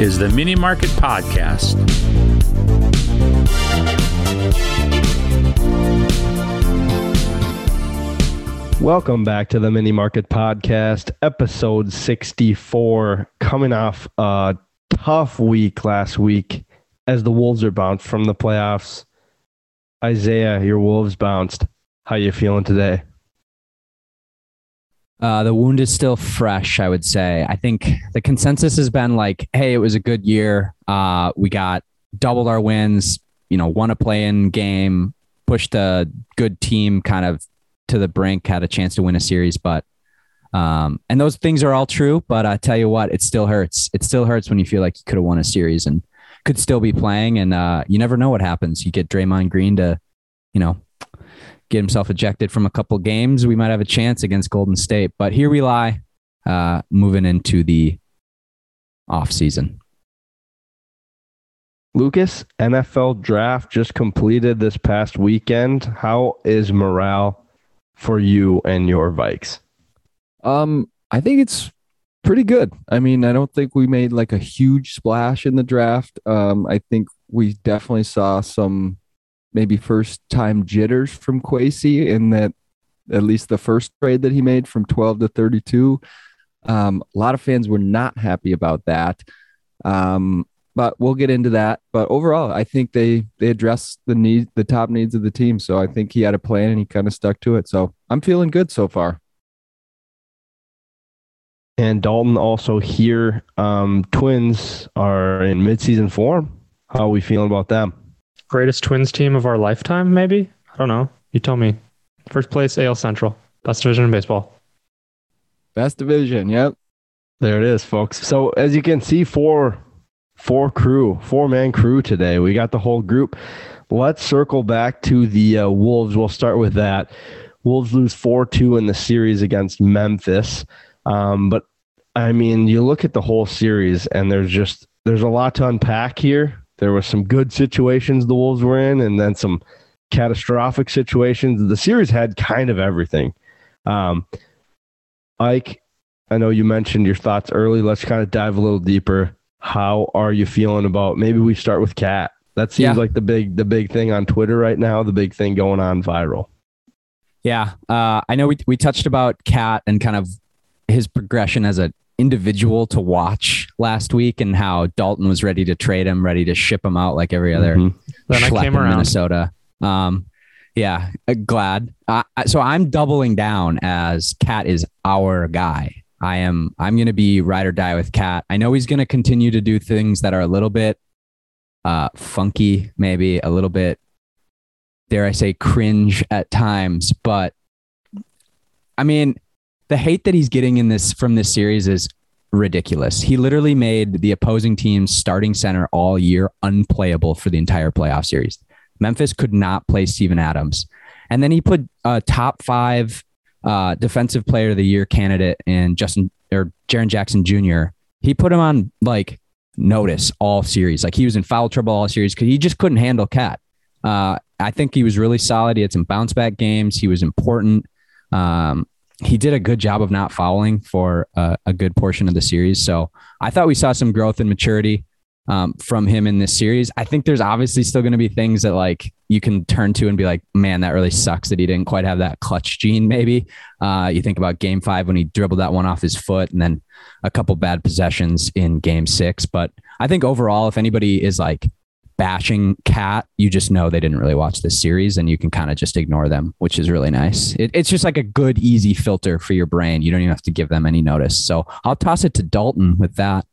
Is the Mini Market Podcast. Welcome back to the Mini Market Podcast, episode 64, coming off a tough week last week as the Wolves are bounced from the playoffs. Isaiah, your Wolves bounced. How you feeling today? Uh, the wound is still fresh, I would say. I think the consensus has been like, hey, it was a good year. Uh, we got doubled our wins, you know, won a play in game, pushed a good team kind of to the brink, had a chance to win a series. But, um, and those things are all true. But I tell you what, it still hurts. It still hurts when you feel like you could have won a series and could still be playing. And uh, you never know what happens. You get Draymond Green to, you know, get himself ejected from a couple games, we might have a chance against Golden State. But here we lie, uh, moving into the off season. Lukas, NFL draft just completed this past weekend. How is morale for you and your Vikes? Um, I think it's pretty good. I mean, I don't think we made like a huge splash in the draft. Um, I think we definitely saw some maybe first time jitters from Kwesi in that at least the first trade that he made from 12 to 32. Um, a lot of fans were not happy about that. Um, but we'll get into that. But overall, I think they they addressed the need the top needs of the team. So I think he had a plan and he kind of stuck to it. So I'm feeling good so far. And Dalton also here. Um, twins are in midseason form. How are we feeling about them? Greatest Twins team of our lifetime, maybe? I don't know. You tell me. First place, AL Central. Best division in baseball. Best division. Yep. There it is, folks. So as you can see, four four crew, four man crew today. We got the whole group. Let's circle back to the uh, Wolves. We'll start with that. Wolves lose four two in the series against Memphis. Um, but I mean, you look at the whole series, and there's just there's a lot to unpack here. There were some good situations the Wolves were in, and then some catastrophic situations. The series had kind of everything. Um, Ike, I know you mentioned your thoughts early. Let's kind of dive a little deeper. How are you feeling about? Maybe we start with Cat. That seems Yeah. like the big the big thing on Twitter right now. The big thing going on viral. Yeah, uh, I know we we touched about Cat and kind of his progression as an individual to watch last week, and how Dalton was ready to trade him, ready to ship him out like every other Mhm. Then I came in around. Minnesota. Um, yeah, uh, glad. Uh, so I'm doubling down as Cat is our guy. I am. I'm going to be ride or die with Cat. I know he's going to continue to do things that are a little bit uh, funky, maybe a little bit, dare I say, cringe at times. But I mean, the hate that he's getting in this from this series is ridiculous. He literally made the opposing team's starting center all year unplayable for the entire playoff series. Memphis could not play Steven Adams. And then he put a top five uh, defensive player of the year candidate in Justin or Jaren Jackson Jr. He put him on like notice all series. Like he was in foul trouble all series because he just couldn't handle Cat. Uh, I think he was really solid. He had some bounce back games. He was important. Um, he did a good job of not fouling for a, a good portion of the series. So I thought we saw some growth and maturity um, from him in this series. I think there's obviously still going to be things that like you can turn to and be like, man, that really sucks that he didn't quite have that clutch gene. Maybe uh, you think about Game Five when he dribbled that one off his foot, and then a couple bad possessions in Game Six. But I think overall, if anybody is like bashing Cat, you just know they didn't really watch this series, and you can kind of just ignore them, which is really nice. It, it's just like a good, easy filter for your brain. You don't even have to give them any notice. So I'll toss it to Dalton with that.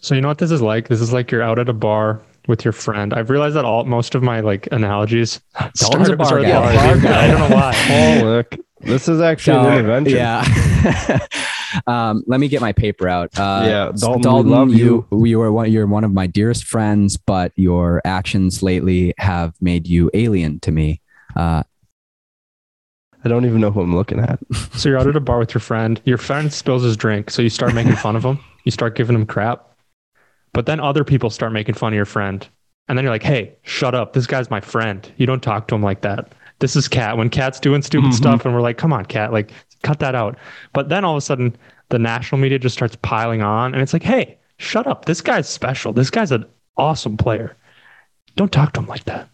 So you know what this is like? This is like you're out at a bar with your friend. I've realized that all most of my like analogies Dalton's a bar guy. start with Bar I don't know why. Oh, look, this is actually an So, intervention. Yeah. um, let me get my paper out. Uh, Yeah, so Dalton, we love you. You are one. You're one of my dearest friends, but your actions lately have made you alien to me. Uh, I don't even know who I'm looking at. So you're out at a bar with your friend. Your friend spills his drink, so you start making fun of him. You start giving him crap. But then other people start making fun of your friend. And then you're like, hey, shut up. This guy's my friend. You don't talk to him like that. This is Cat. When Cat's doing stupid Mhm. stuff, and we're like, come on, Cat, like, cut that out. But then all of a sudden, the national media just starts piling on. And it's like, hey, shut up. This guy's special. This guy's an awesome player. Don't talk to him like that.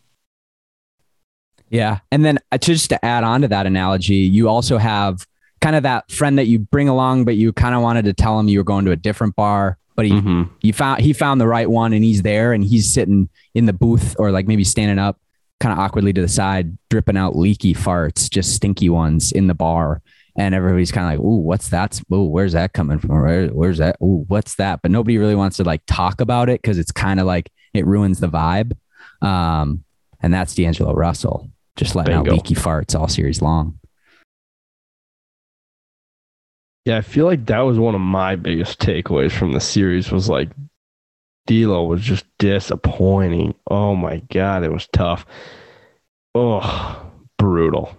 Yeah. And then uh, just to add on to that analogy, you also have kind of that friend that you bring along, but you kind of wanted to tell him you were going to a different bar, but he, Mm-hmm. you found, he found the right one and he's there and he's sitting in the booth or like maybe standing up kind of awkwardly to the side, dripping out leaky farts, just stinky ones in the bar. And everybody's kind of like, "Ooh, what's that? Ooh, where's that coming from? Where, where's that? Ooh, what's that?" But nobody really wants to like talk about it because it's kind of like it ruins the vibe. Um, and that's D'Angelo Russell, just letting Bingo. out leaky farts all series long. Yeah, I feel like that was one of my biggest takeaways from the series was like D'Lo was just disappointing. Oh my god, it was tough. Oh, brutal.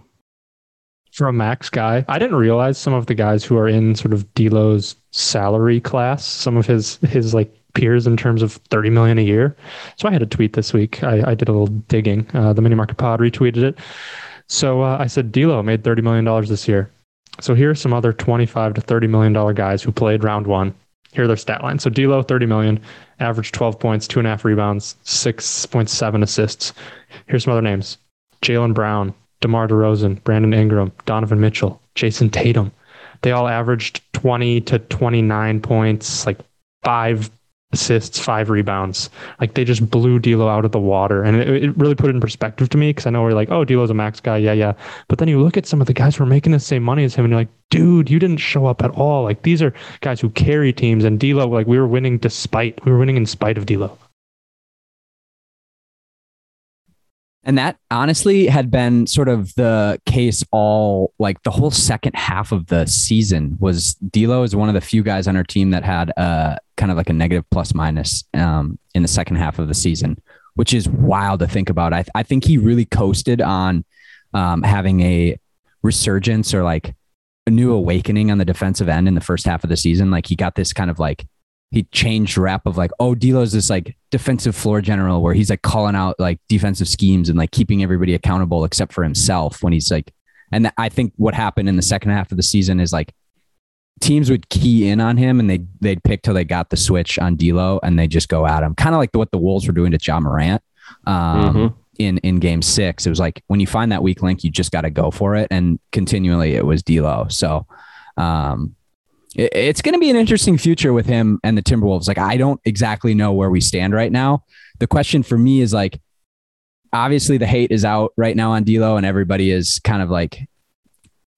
For a max guy, I didn't realize some of the guys who are in sort of D'Lo's salary class, some of his his like peers in terms of 30 million a year. So I had a tweet this week. I, I did a little digging. Uh, the Mini Market Pod retweeted it. So uh, I said D'Lo made 30 million dollars this year. So here are some other 25 to 30 million dollar guys who played round one. Here are their stat lines. So D'Lo 30 million, average 12 points, two and a half rebounds, 6.7 assists. Here's some other names: Jaylen Brown, DeMar DeRozan, Brandon Ingram, Donovan Mitchell, Jayson Tatum. They all averaged 20 to 29 points, like five assists, five rebounds. Like they just blew D'Lo out of the water, and it, it really put it in perspective to me because I know we're like, oh, D'Lo's a max guy, yeah, yeah. But then you look at some of the guys who are making the same money as him, and you're like, dude, you didn't show up at all. Like these are guys who carry teams, and D'Lo, like we were winning despite, we were winning in spite of D'Lo. And that honestly had been sort of the case all like the whole second half of the season was D'Lo is one of the few guys on our team that had uh kind of like a negative plus minus um, in the second half of the season, which is wild to think about. I, I think he really coasted on um, having a resurgence or like a new awakening on the defensive end in the first half of the season. Like he got this kind of like he changed rep of like, oh, D'Lo's this like defensive floor general where he's like calling out like defensive schemes and like keeping everybody accountable except for himself when he's like, and I think what happened in the second half of the season is like teams would key in on him and they they'd pick till they got the switch on D'Lo and they just go at him, kind of like what the Wolves were doing to John Morant. Um, Mhm. in in game six. It was like when you find that weak link, you just got to go for it. And continually it was D'Lo. So um, it's going to be an interesting future with him and the Timberwolves. Like I don't exactly know where we stand right now. The question for me is like, obviously the hate is out right now on D'Lo, and everybody is kind of like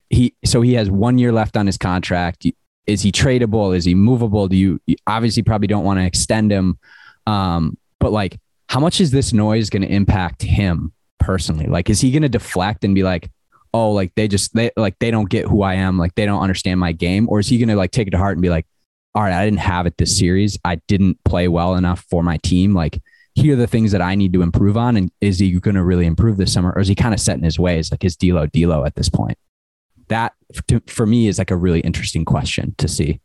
he. So he has one year left on his contract. Is he tradable? Is he movable? Do you, you obviously probably don't want to extend him? Um, but like, how much is this noise going to impact him personally? Like, is he going to deflect and be like, oh, like they just they like they don't get who I am, like they don't understand my game, or is he to like take it to heart and be like, all right, I didn't have it this series, I didn't play well enough for my team, like. Here are the things that I need to improve on, and is he to really improve this summer, or is he kind of set in his ways, like his D'Lo D'Lo at this point? That to, for me is like a really interesting question to see.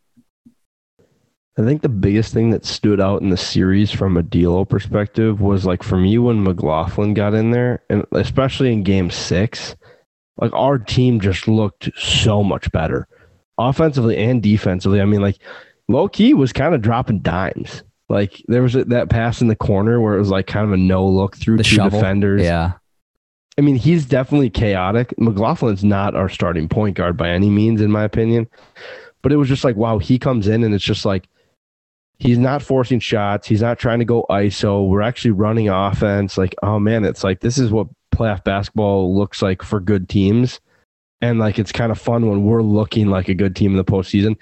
I think the biggest thing that stood out in the series from a D'Lo perspective was like for me when McLaughlin got in there, and especially in Game Six, like our team just looked so much better, offensively and defensively. I mean, like low key was kind of dropping dimes. Like there was a, that pass in the corner where it was like kind of a no look through The two shovel, defenders. yeah, I mean, he's definitely chaotic. McLaughlin's not our starting point guard by any means, in my opinion. But it was just like, wow, he comes in and it's just like he's not forcing shots. He's not trying to go ISO. We're actually running offense. Like, oh man, it's like this is what playoff basketball looks like for good teams. And like it's kind of fun when we're looking like a good team in the postseason.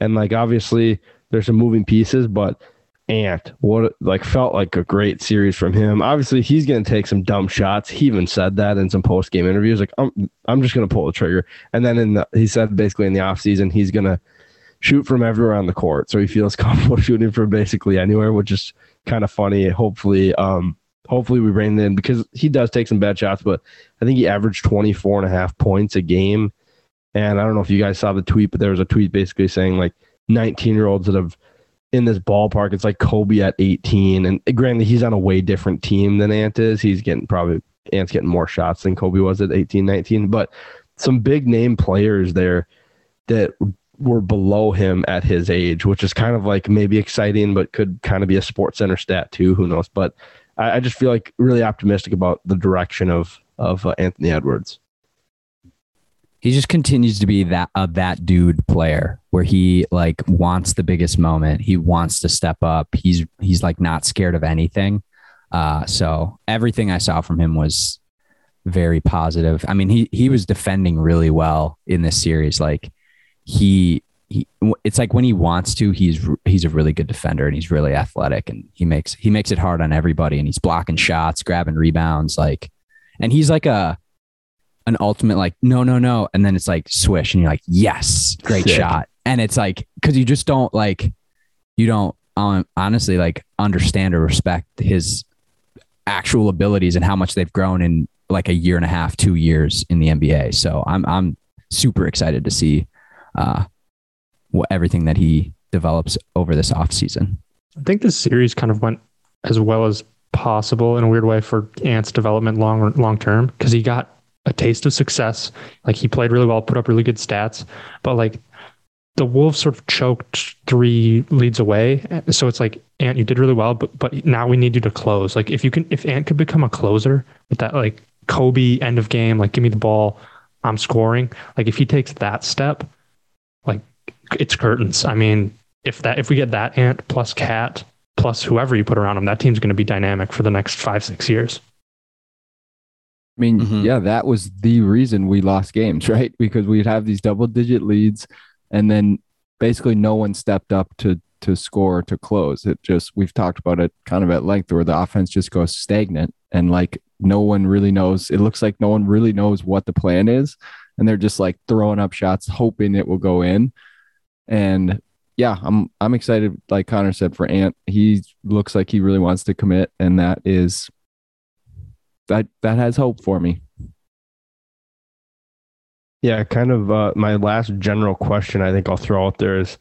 And like obviously there's some moving pieces, but Ant, what like felt like a great series from him. Obviously, he's to take some dumb shots. He even said that in some post game interviews. Like, I'm I'm just to pull the trigger. And then in the, he said basically in the offseason, he's to shoot from everywhere on the court. So he feels comfortable shooting from basically anywhere, which is kind of funny. Hopefully, um, hopefully we rein in because he does take some bad shots, but I think he averaged 24 and a half points a game. And I don't know if you guys saw the tweet, but there was a tweet basically saying like 19 year olds that have in this ballpark, it's like Kobe at 18. And granted, he's on a way different team than Ant is. He's getting probably Ant's getting more shots than Kobe was at 18, 19. But some big name players there that were below him at his age, which is kind of like maybe exciting, but could kind of be a sports center stat too. Who knows? But I, I just feel like really optimistic about the direction of of uh, Anthony Edwards. he just continues to be that uh, that dude player where he like wants the biggest moment. He wants to step up. He's he's like not scared of anything. Uh, so everything I saw from him was very positive. I mean, he he was defending really well in this series. Like he he, it's like when he wants to, he's he's a really good defender and he's really athletic and he makes he makes it hard on everybody and he's blocking shots, grabbing rebounds, like, and he's like a an ultimate like no no no. And then it's like swish and you're like yes great Sick. shot. And it's like because you just don't like you don't um, honestly like understand or respect his actual abilities and how much they've grown in like a year and a half two years in the nba so i'm i'm super excited to see uh everything that he develops over this offseason I think this series kind of went as well as possible in a weird way for Ant's development long long term because he got a taste of success. Like he played really well, put up really good stats, but like the Wolves sort of choked three leads away. So it's like Ant, you did really well, but but now we need you to close. Like if you can, if Ant could become a closer with that like Kobe end of game, like give me the ball, I'm scoring. Like if he takes that step, it's curtains. I mean, if that if we get that Ant plus Cat plus whoever you put around him, that team's going to be dynamic for the next five six years. I mean, Mhm. yeah, that was the reason we lost games, right? Because we'd have these double digit leads and then basically no one stepped up to to score to close. It just we've talked about it kind of at length where the offense just goes stagnant and like no one really knows. It looks like no one really knows what the plan is and they're just like throwing up shots hoping it will go in. And yeah, I'm I'm excited like Connor said for Ant. He looks like he really wants to commit and that is that that has hope for me. Yeah, kind of. Uh, my last general question I think I'll throw out there is,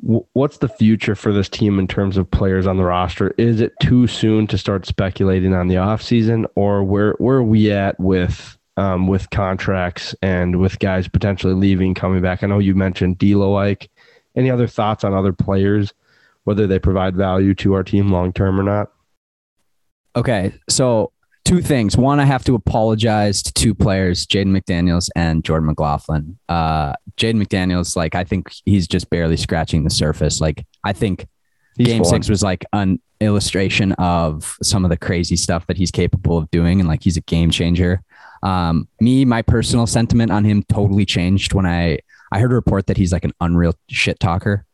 what's the future for this team in terms of players on the roster? Is it too soon to start speculating on the offseason, or where where are we at with um, with contracts and with guys potentially leaving, coming back? I know you mentioned D'Lo. Like, any other thoughts on other players, whether they provide value to our team long term or not? Okay, so two things. One, I have to apologize to two players, Jaden McDaniels and Jordan McLaughlin. Uh, Jaden McDaniels, like I think he's just barely scratching the surface. Like I think He's Game fun. Six was like an illustration of some of the crazy stuff that he's capable of doing, and like he's a game changer. Um, me, my personal sentiment on him totally changed when I I heard a report that he's like an unreal shit talker.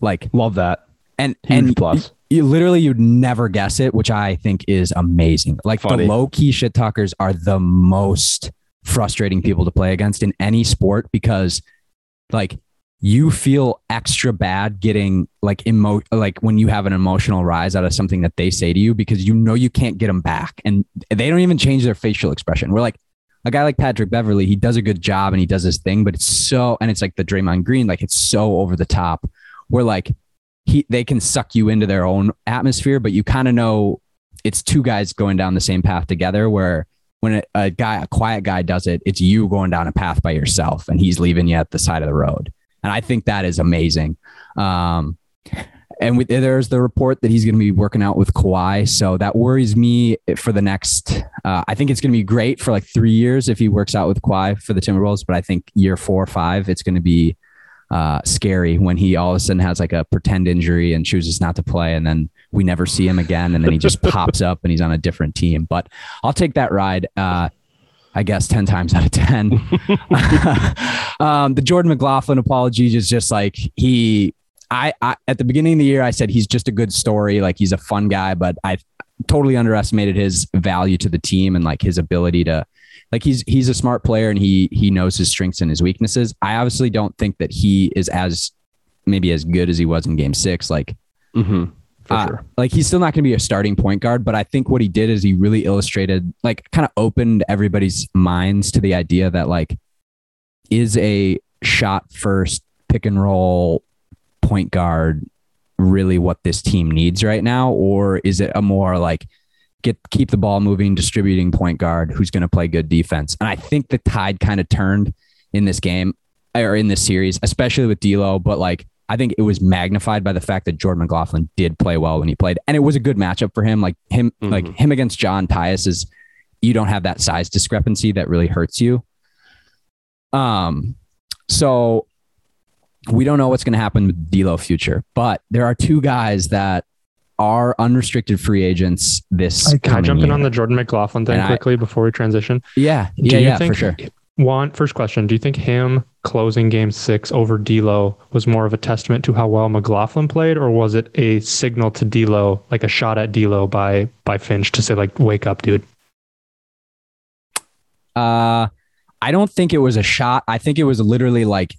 Like Love that. and Huge and plus. you literally you'd never guess it, which I think is amazing. Like Funny. the low key shit talkers are the most frustrating people to play against in any sport because like you feel extra bad getting like emo like when you have an emotional rise out of something that they say to you because you know you can't get them back and they don't even change their facial expression. We're like a guy like Patrick Beverley, he does a good job and he does his thing, but it's so and it's like the Draymond Green, like it's so over the top. Where like he they can suck you into their own atmosphere, but you kind of know it's two guys going down the same path together. Where when a guy, a quiet guy, does it, it's you going down a path by yourself, and he's leaving you at the side of the road. And I think that is amazing. Um, and we, there's the report that he's going to be working out with Kawhi, so that worries me for the next. Uh, I think it's going to be great for like three years if he works out with Kawhi for the Timberwolves, but I think year four or five, it's going to be uh, scary when he all of a sudden has like a pretend injury and chooses not to play, and then we never see him again, and then he just pops up and he's on a different team. But I'll take that ride. Uh, I guess 10 times out of 10. um, the Jordan McLaughlin apology is just like he, I, I, at the beginning of the year, I said he's just a good story. Like he's a fun guy, but I totally underestimated his value to the team and like his ability to, like he's he's a smart player and he he knows his strengths and his weaknesses. I obviously don't think that he is as maybe as good as he was in game six. Like Mm-hmm. Uh, sure. like he's still not going to be a starting point guard, but I think what he did is he really illustrated, like, kind of opened everybody's minds to the idea that like is a shot first pick and roll point guard really what this team needs right now, or is it a more like get keep the ball moving, distributing point guard who's going to play good defense? And I think the tide kind of turned in this game. or in this series, especially with D'Lo. But like, I think it was magnified by the fact that Jordan McLaughlin did play well when he played, and it was a good matchup for him. Like him, Mhm. like him against John Tyus is you don't have that size discrepancy that really hurts you. Um, so we don't know what's going to happen with D'Lo future, but there are two guys that are unrestricted free agents this. Can I coming jump in on the Jordan McLaughlin thing And I- quickly before we transition? Yeah, Do yeah, you yeah, think for sure. One first question: Do you think him closing Game Six over D'Lo was more of a testament to how well McLaughlin played, or was it a signal to D'Lo, like a shot at D'Lo by by Finch to say like, "Wake up, dude"? Uh, I don't think it was a shot. I think it was literally like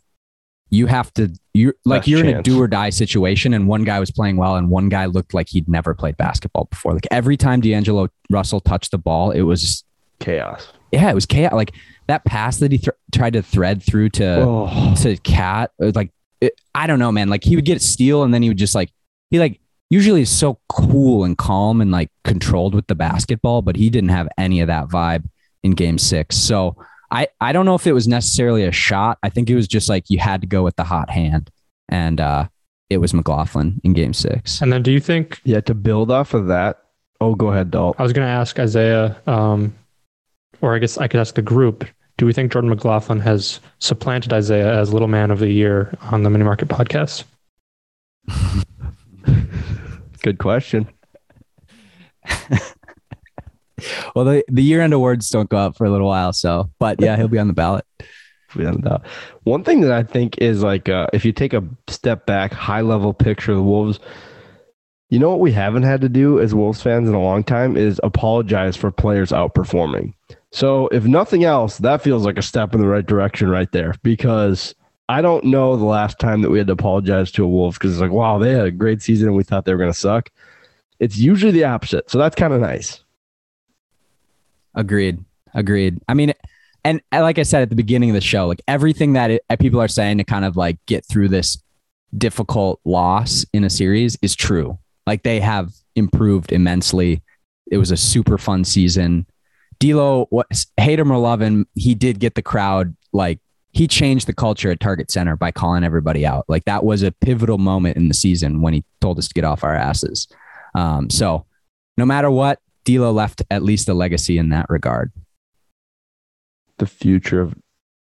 you have to. You're like Last you're in a do or die situation, and one guy was playing well, and one guy looked like he'd never played basketball before. Like every time D'Angelo Russell touched the ball, it was Chaos. yeah, it was chaos. Like that pass that he thr tried to thread through to Oh, to Cat, it was like it, I don't know, man. Like he would get a steal, and then he would just like he like usually is so cool and calm and like controlled with the basketball, but he didn't have any of that vibe in Game Six. So I I don't know if it was necessarily a shot. I think it was just like you had to go with the hot hand, and uh it was McLaughlin in Game Six. And then, do you think yeah. To build off of that. Oh, go ahead, Dalt. I was going to ask Isaiah, um, or I guess I could ask the group. Do we think Jordan McLaughlin has supplanted Isaiah as Little Man of the Year on the Mini Market podcast? Good question. Well, the the year end awards don't go up for a little while, so but yeah, he'll be on the ballot. Without a doubt. One thing that I think is like, uh, if you take a step back, high level picture of the Wolves, you know what we haven't had to do as Wolves fans in a long time is apologize for players outperforming. So, if nothing else, that feels like a step in the right direction right there because I don't know the last time that we had to apologize to a Wolf because it's like, wow, they had a great season and we thought they were going to suck. It's usually the opposite. So, that's kind of nice. Agreed. Agreed. I mean, and like I said at the beginning of the show, like everything that it, people are saying to kind of like get through this difficult loss in a series is true. Like they have improved immensely. It was a super fun season. D'Lo, what hate him or love him, he did get the crowd like he changed the culture at Target Center by calling everybody out. Like that was a pivotal moment in the season when he told us to get off our asses. Um, so no matter what, D'Lo left at least a legacy in that regard. The future of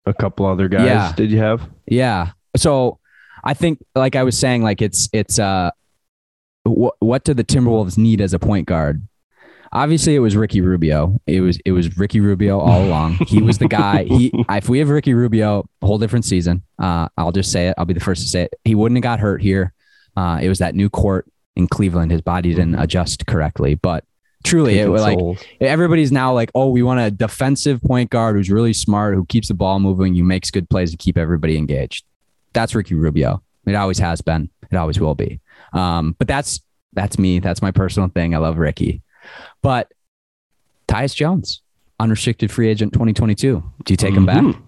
a couple other guys. Yeah. Did you have? Yeah. So I think, like I was saying, like it's it's uh, what what do the Timberwolves need as a point guard? Obviously, it was Ricky Rubio. It was it was Ricky Rubio all along. He was the guy. He if we have Ricky Rubio, a whole different season. Uh, I'll just say it. I'll be the first to say it. He wouldn't have got hurt here. Uh, it was that new court in Cleveland. His body didn't adjust correctly, but truly, it was like everybody's now like, oh, we want a defensive point guard who's really smart, who keeps the ball moving, who makes good plays to keep everybody engaged. That's Ricky Rubio. It always has been. It always will be. Um, but that's that's me. That's my personal thing. I love Ricky. But Tyus Jones, unrestricted free agent 2022. Do you take him back? Mhm.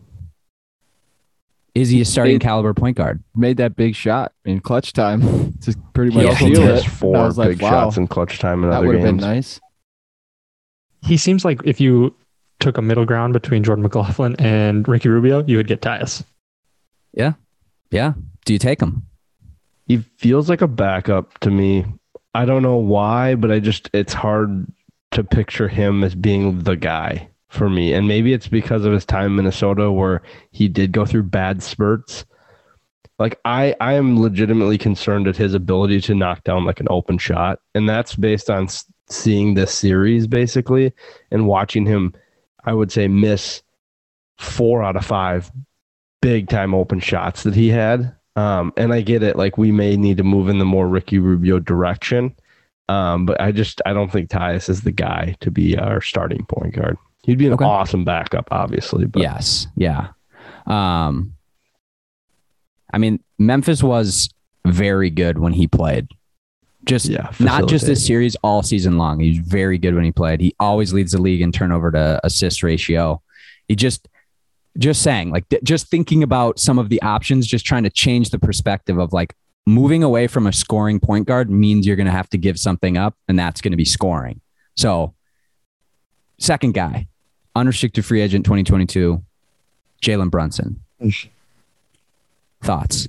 Is he a starting It- caliber point guard? Made that big shot in clutch time to pretty much Yeah, he seal did. it. four I was like, big wow, shots in clutch time in that other would have been games. nice. He seems like if you took a middle ground between Jordan McLaughlin and Ricky Rubio, you would get Tyus. Yeah, yeah. Do you take him? He feels like a backup to me. I don't know why, but I just it's hard to picture him as being the guy for me. And maybe it's because of his time in Minnesota where he did go through bad spurts. Like I I am legitimately concerned at his ability to knock down like an open shot, and that's based on seeing this series basically and watching him I would say miss 4 out of 5 big time open shots that he had. Um, and I get it. Like we may need to move in the more Ricky Rubio direction. Um, but I just I don't think Tyus is the guy to be our starting point guard. He'd be an Okay. awesome backup, obviously. But yes. Yeah. Um, I mean, Memphis was very good when he played. Just yeah, not just this series, all season long. He's very good when he played. He always leads the league in turnover to assist ratio. He just, just saying, like, th- just thinking about some of the options, just trying to change the perspective of like moving away from a scoring point guard means you're going to have to give something up, and that's going to be scoring. So, second guy, unrestricted free agent 2022, Jalen Brunson. Thoughts?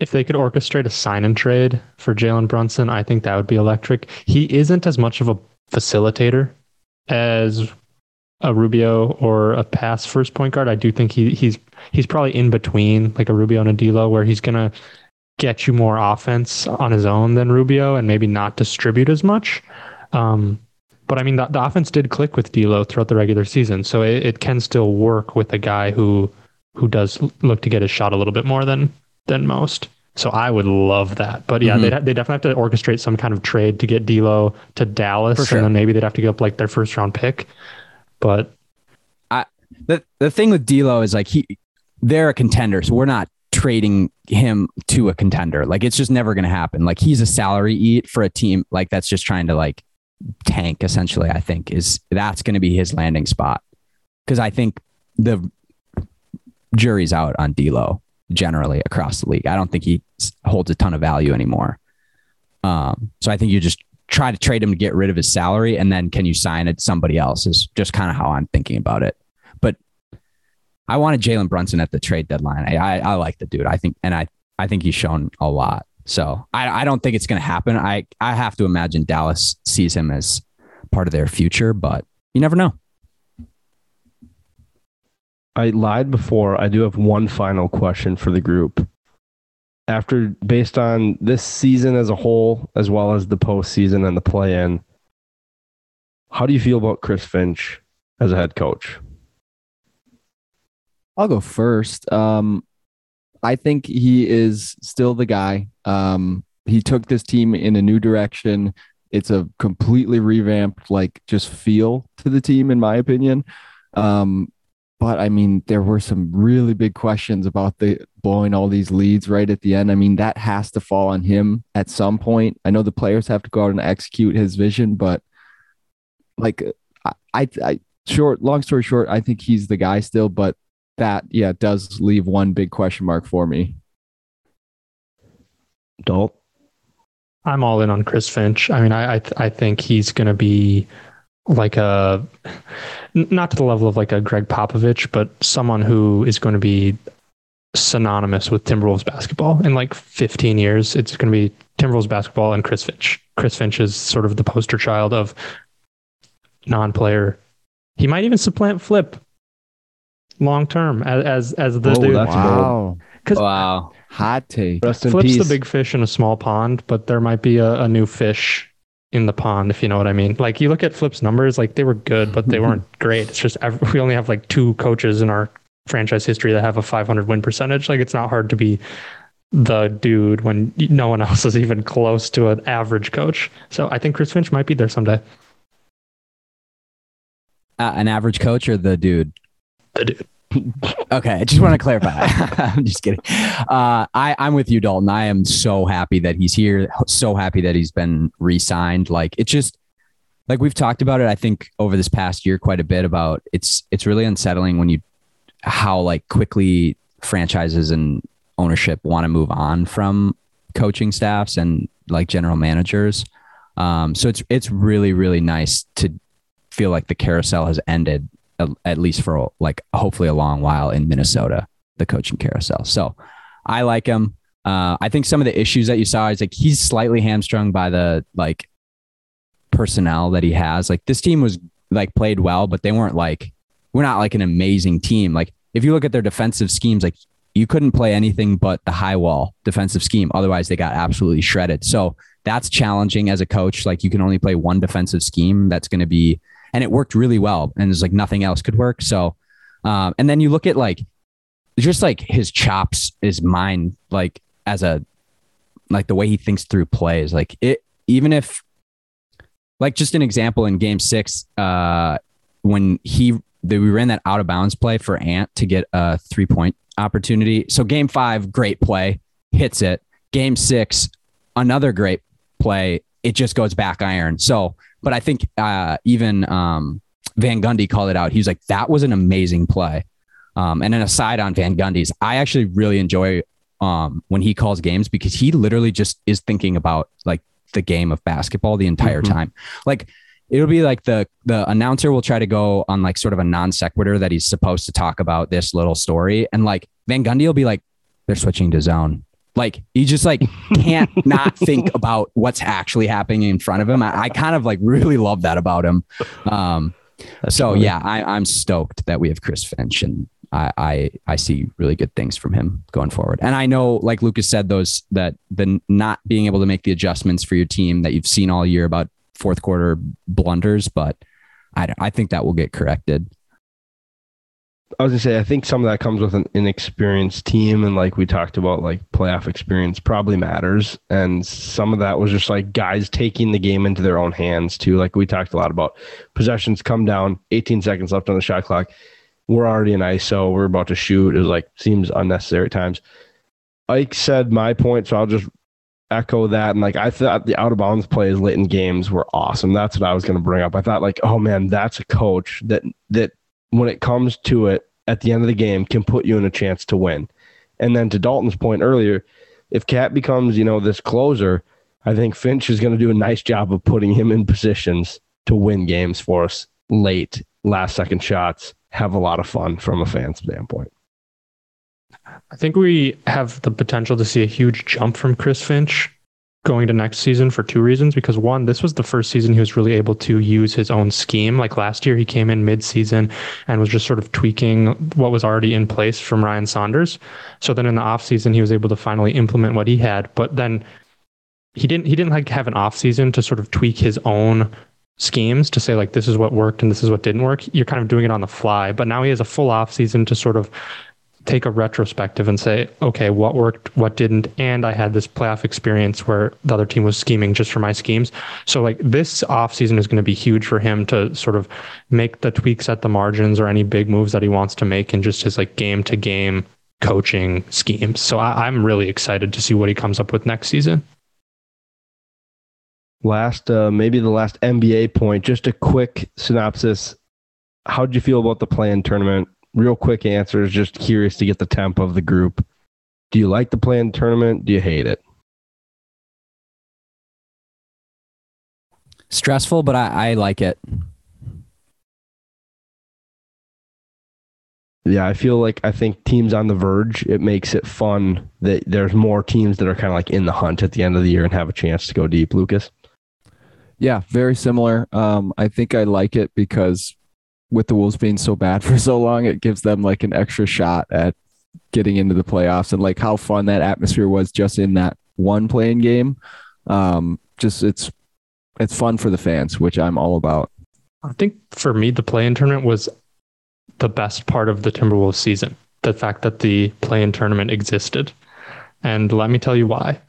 If they could orchestrate a sign and trade for Jalen Brunson, I think that would be electric. He isn't as much of a facilitator as a Rubio or a pass first point guard. I do think he he's he's probably in between like a Rubio and a D'Lo, where he's gonna get you more offense on his own than Rubio and maybe not distribute as much. Um, but I mean, the, the offense did click with D'Lo throughout the regular season, so it, it can still work with a guy who who does look to get his shot a little bit more than than most. So I would love that. But yeah, Mhm. they they definitely have to orchestrate some kind of trade to get D'Lo to Dallas, sure. and then maybe they'd have to give up like their first round pick. But I the the thing with D'Lo is like he they're a contender, so we're not trading him to a contender. Like it's just never going to happen. Like he's a salary eat for a team like that's just trying to like tank. Essentially, I think is that's going to be his landing spot because I think the jury's out on D'Lo generally across the league. I don't think he holds a ton of value anymore. Um, so I think you just try to trade him to get rid of his salary, and then can you sign it somebody else? Is just kind of how I'm thinking about it. But I wanted Jalen Brunson at the trade deadline. I, I I like the dude. I think, and I I think he's shown a lot. So I I don't think it's going to happen. I I have to imagine Dallas sees him as part of their future, but you never know. I lied before. I do have one final question for the group. After, based on this season as a whole, as well as the postseason and the play in, how do you feel about Chris Finch as a head coach? I'll go first. Um, I think he is still the guy. Um, he took this team in a new direction. It's a completely revamped, like just feel to the team, in my opinion. Um, but I mean, there were some really big questions about the blowing all these leads right at the end. I mean, that has to fall on him at some point. I know the players have to go out and execute his vision, but like, I, I, I short, long story short, I think he's the guy still, but that yeah does leave one big question mark for me. Dalt? I'm all in on Chris Finch. I mean, I I, th- I think he's going to be like a n- not to the level of like a Gregg Popovich, but someone who is going to be synonymous with Timberwolves basketball in like 15 years. It's going to be Timberwolves basketball and Chris Finch. Chris Finch is sort of the poster child of non-player. He might even supplant Flip long term as as, as the Oh, dude. that's bold. Wow. hot take. Rest in Flip's peace. the big fish in a small pond, but there might be a, a new fish in the pond, if you know what I mean. Like you look at Flip's numbers, like they were good, but they weren't great. It's just ev- we only have like two coaches in our franchise history that have a 500 win percentage. Like it's not hard to be the dude when no one else is even close to an average coach. So I think Chris Finch might be there someday. Uh, an average coach or the dude? The dude. Okay, I just want to clarify. I'm just kidding. Uh, I I'm with you, Dalton. I am so happy that he's here. So happy that he's been re-signed. Like it's just like we've talked about it. I think over this past year quite a bit about it's it's really unsettling when you how like quickly franchises and ownership want to move on from coaching staffs and like general managers. Um, so it's it's really really nice to feel like the carousel has ended at, least for like hopefully a long while in Minnesota, the coaching carousel. So I like him. Uh, I think some of the issues that you saw is like he's slightly hamstrung by the like personnel that he has. Like this team was like played well, but they weren't like we're not like an amazing team. Like if you look at their defensive schemes, like you couldn't play anything but the high wall defensive scheme. Otherwise, they got absolutely shredded. So that's challenging as a coach. Like you can only play one defensive scheme. That's going to be, and it worked really well. And there's like nothing else could work. So, um, and then you look at like just like his chops, his mind, like as a like the way he thinks through plays. Like it, even if like just an example in Game Six, uh, when he we ran that out of bounds play for Ant to get a three point opportunity. So game five, great play, hits it. Game six, another great play. It just goes back iron. So, but I think uh, even um, Van Gundy called it out. He was like, that was an amazing play. Um, and an aside on Van Gundy's, I actually really enjoy um, when he calls games because he literally just is thinking about like the game of basketball the entire Mhm. time. Like it'll be like the the announcer will try to go on like sort of a non sequitur that he's supposed to talk about this little story, and like Van Gundy will be like they're switching to zone. Like he just like can't not think about what's actually happening in front of him. I, I kind of like really love that about him. Um, so funny. yeah, I, I'm stoked that we have Chris Finch, and I, I I see really good things from him going forward. And I know, like Lukas said, those that the not being able to make the adjustments for your team that you've seen all year about fourth quarter blunders, but I I think that will get corrected. I was gonna say, I think some of that comes with an inexperienced team, and like we talked about, like playoff experience probably matters, and some of that was just like guys taking the game into their own hands too. Like we talked a lot about possessions come down, 18 seconds left on the shot clock. We're already in ISO. We're about to shoot. It was like seems unnecessary at times. Ike said my point, so I'll just echo that. And like I thought the out of bounds plays late in games were awesome. That's what I was to bring up. I thought like, oh man, that's a coach that that when it comes to it at the end of the game can put you in a chance to win. And then to Dalton's point earlier, if Cat becomes, you know, this closer, I think Finch is going to do a nice job of putting him in positions to win games for us late, last second shots, have a lot of fun from a fan standpoint. I think we have the potential to see a huge jump from Chris Finch going to next season for two reasons. Because one, this was the first season he was really able to use his own scheme. Like last year, he came in mid-season and was just sort of tweaking what was already in place from Ryan Saunders. So then in the offseason, he was able to finally implement what he had. But then he didn't he didn't like have an offseason to sort of tweak his own schemes to say like this is what worked and this is what didn't work. You're kind of doing it on the fly. But now he has a full off season to sort of take a retrospective and say, okay, what worked, what didn't, and I had this playoff experience where the other team was scheming just for my schemes. So like this offseason is going to be huge for him to sort of make the tweaks at the margins or any big moves that he wants to make in just his like game to game coaching schemes. So I, I'm really excited to see what he comes up with next season. Last, uh, maybe the last NBA point, just a quick synopsis. How'd you feel about the play-in tournament? Real quick answers. Just curious to get the temp of the group. Do you like the play-in tournament? Do you hate it? Stressful, but I, I like it. Yeah, I feel like I think teams on the verge, it makes it fun that there's more teams that are kind of like in the hunt at the end of the year and have a chance to go deep. Lukas? Yeah, very similar. Um, I think I like it because with the Wolves being so bad for so long, it gives them like an extra shot at getting into the playoffs and like how fun that atmosphere was just in that one playing game. Um, just it's it's fun for the fans, which I'm all about. I think for me, the play-in tournament was the best part of the Timberwolves season. The fact that the play-in tournament existed, and let me tell you why.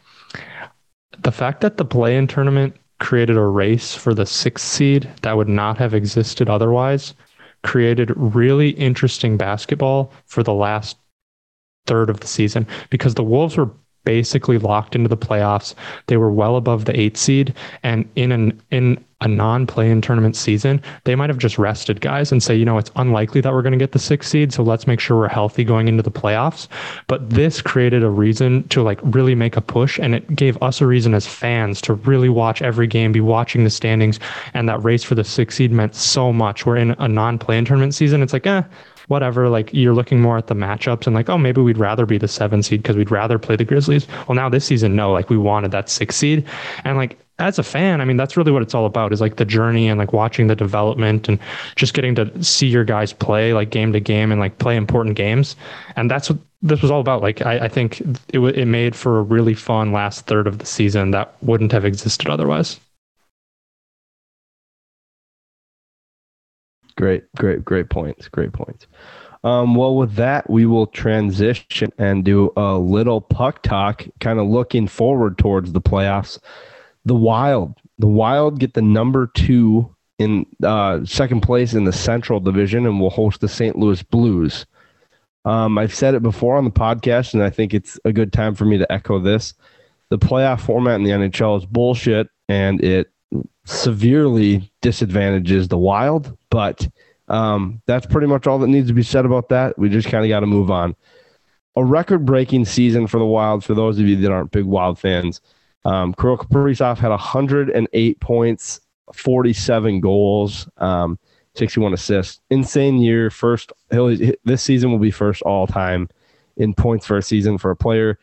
The fact that the play-in tournament created a race for the sixth seed that would not have existed otherwise created really interesting basketball for the last third of the season because the Wolves were basically locked into the playoffs. They were well above the eight seed, and in an in a non-play-in tournament season, they might have just rested guys and say, you know, it's unlikely that we're going to get the six seed, so let's make sure we're healthy going into the playoffs. But this created a reason to like really make a push, and it gave us a reason as fans to really watch every game, be watching the standings, and that race for the six seed meant so much. We're in a non-play-in tournament season. It's like, eh whatever, like you're looking more at the matchups and like, oh, maybe we'd rather be the seven seed because we'd rather play the Grizzlies. Well, now this season, no, like we wanted that six seed. And like as a fan, I mean, that's really what it's all about is like the journey and like watching the development and just getting to see your guys play like game to game and like play important games. And that's what this was all about. Like, I, I think it, w- it made for a really fun last third of the season that wouldn't have existed otherwise. Great, great, great points. Great points. Um, well, with that, we will transition and do a little puck talk, kind of looking forward towards the playoffs. The Wild, the Wild get the number two in uh, second place in the Central Division, and will host the St. Louis Blues. Um, I've said it before on the podcast, and I think it's a good time for me to echo this. The playoff format in the NHL is bullshit, and it severely disadvantages the Wild. But um, that's pretty much all that needs to be said about that. We just kind of got to move on. A record breaking season for the Wild, for those of you that aren't big Wild fans. Um, Kirill Kaprizov had 108 points, 47 goals, um, 61 assists. Insane year. First, this season will be first all time in points for a season for a player.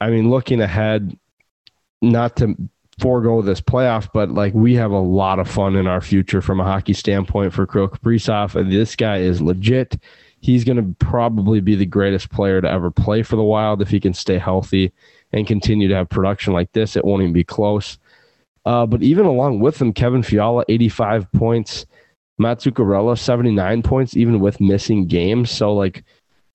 I mean, looking ahead, not to forego this playoff, but like we have a lot of fun in our future from a hockey standpoint for Kirill Kaprizov. And this guy is legit. He's going to probably be the greatest player to ever play for the Wild if he can stay healthy and continue to have production like this. It won't even be close. Uh, but even along with him, Kevin Fiala, 85 points, Matt Zuccarello, 79 points, even with missing games. So, like,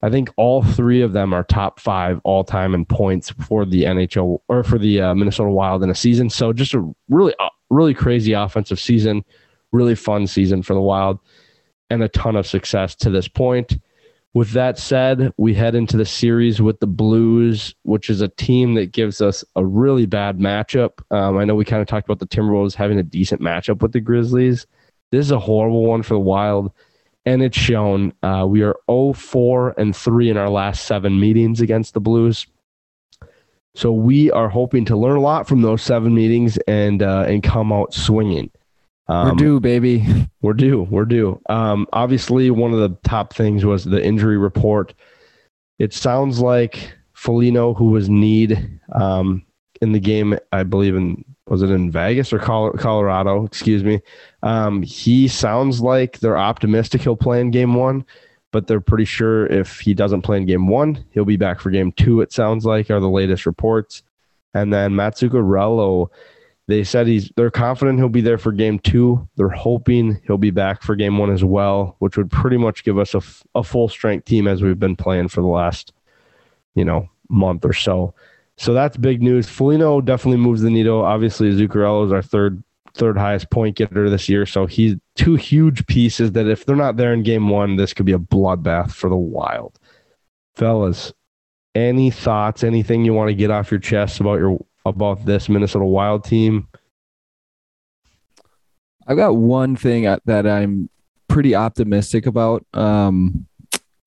I think all three of them are top five all time in points for the NHL or for the uh, Minnesota Wild in a season. So just a really, uh, really crazy offensive season, really fun season for the Wild, and a ton of success to this point. With that said, we head into the series with the Blues, which is a team that gives us a really bad matchup. Um, I know we kind of talked about the Timberwolves having a decent matchup with the Grizzlies. This is a horrible one for the Wild and it's shown. Uh, we are 0 4 and 3 in our last seven meetings against the Blues. So we are hoping to learn a lot from those seven meetings and uh, and come out swinging. Um, we're due, baby. We're due. We're due. Um, obviously, one of the top things was the injury report. It sounds like Foligno, who was need um, in the game, I believe in was it in Vegas or Colorado? Excuse me. Um, he sounds like they're optimistic he'll play in game one, but they're pretty sure if he doesn't play in game one, he'll be back for game two, it sounds like, are the latest reports. And then Matt Zuccarello, they said he's they're confident he'll be there for game two. They're hoping he'll be back for game one as well, which would pretty much give us a, a full strength team as we've been playing for the last, you know, month or so. So that's big news. Foligno definitely moves the needle. Obviously, Zuccarello is our third third highest point getter this year. So he's two huge pieces that if they're not there in game one, this could be a bloodbath for the Wild. Fellas, any thoughts? Anything you want to get off your chest about your about this Minnesota Wild team? I've got one thing that I'm pretty optimistic about, um,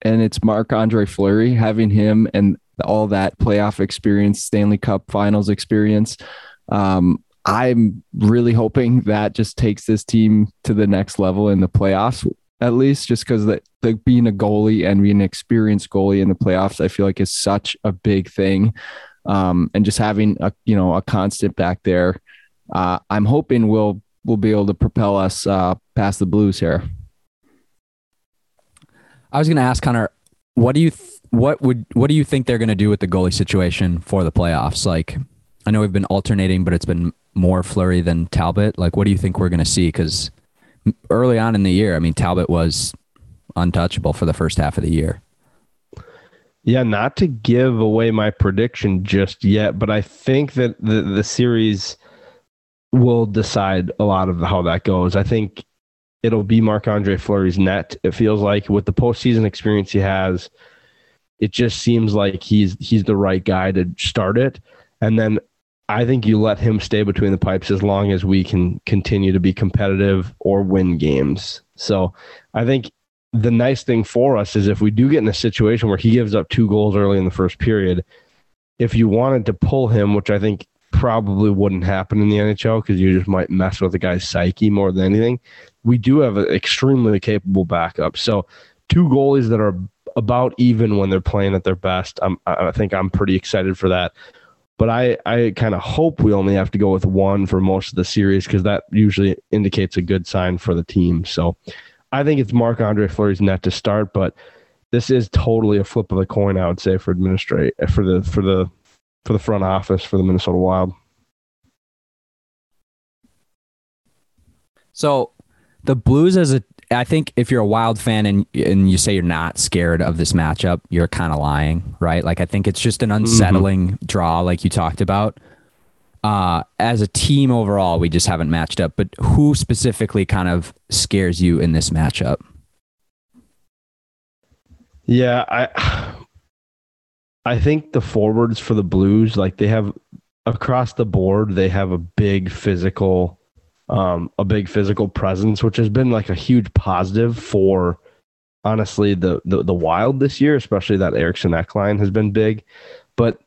and it's Marc Andre Fleury. Having him and all that playoff experience, Stanley Cup Finals experience. Um, I'm really hoping that just takes this team to the next level in the playoffs, at least just because that the, being a goalie and being an experienced goalie in the playoffs, I feel like is such a big thing. Um, and just having a you know a constant back there, uh, I'm hoping we'll, we'll be able to propel us uh, past the Blues here. I was going to ask Connor, what do you what would what do you think they're going to do with the goalie situation for the playoffs? Like, I know we've been alternating, but it's been more Fleury than Talbot. Like, what do you think we're going to see? Because early on in the year, I mean, Talbot was untouchable for the first half of the year. Yeah, not to give away my prediction just yet, but I think that the the series will decide a lot of how that goes. I think it'll be Marc Andre Fleury's net. It feels like with the postseason experience he has, it just seems like he's he's the right guy to start it. And then I think you let him stay between the pipes as long as we can continue to be competitive or win games. So I think the nice thing for us is if we do get in a situation where he gives up two goals early in the first period, if you wanted to pull him, which I think probably wouldn't happen in the NHL because you just might mess with the guy's psyche more than anything, we do have an extremely capable backup. So two goalies that are about even when they're playing at their best. I'm, I think I'm pretty excited for that. But I, I kind of hope we only have to go with one for most of the series because that usually indicates a good sign for the team. So I think it's Marc Andre Fleury's net to start, but this is totally a flip of the coin, I would say, for administrate for the for the for the front office for the Minnesota Wild. So the Blues as a I think if you're a Wild fan and and you say you're not scared of this matchup, you're kind of lying, right? Like I think it's just an mm-hmm. unsettling mm-hmm. draw, like you talked about. Uh, as a team overall, we just haven't matched up. But who specifically kind of scares you in this matchup? Yeah, I I think the forwards for the Blues, like they have across the board, they have a big physical um, a big physical presence, which has been like a huge positive for honestly the, the the wild this year, especially that Eriksson Ek line has been big. But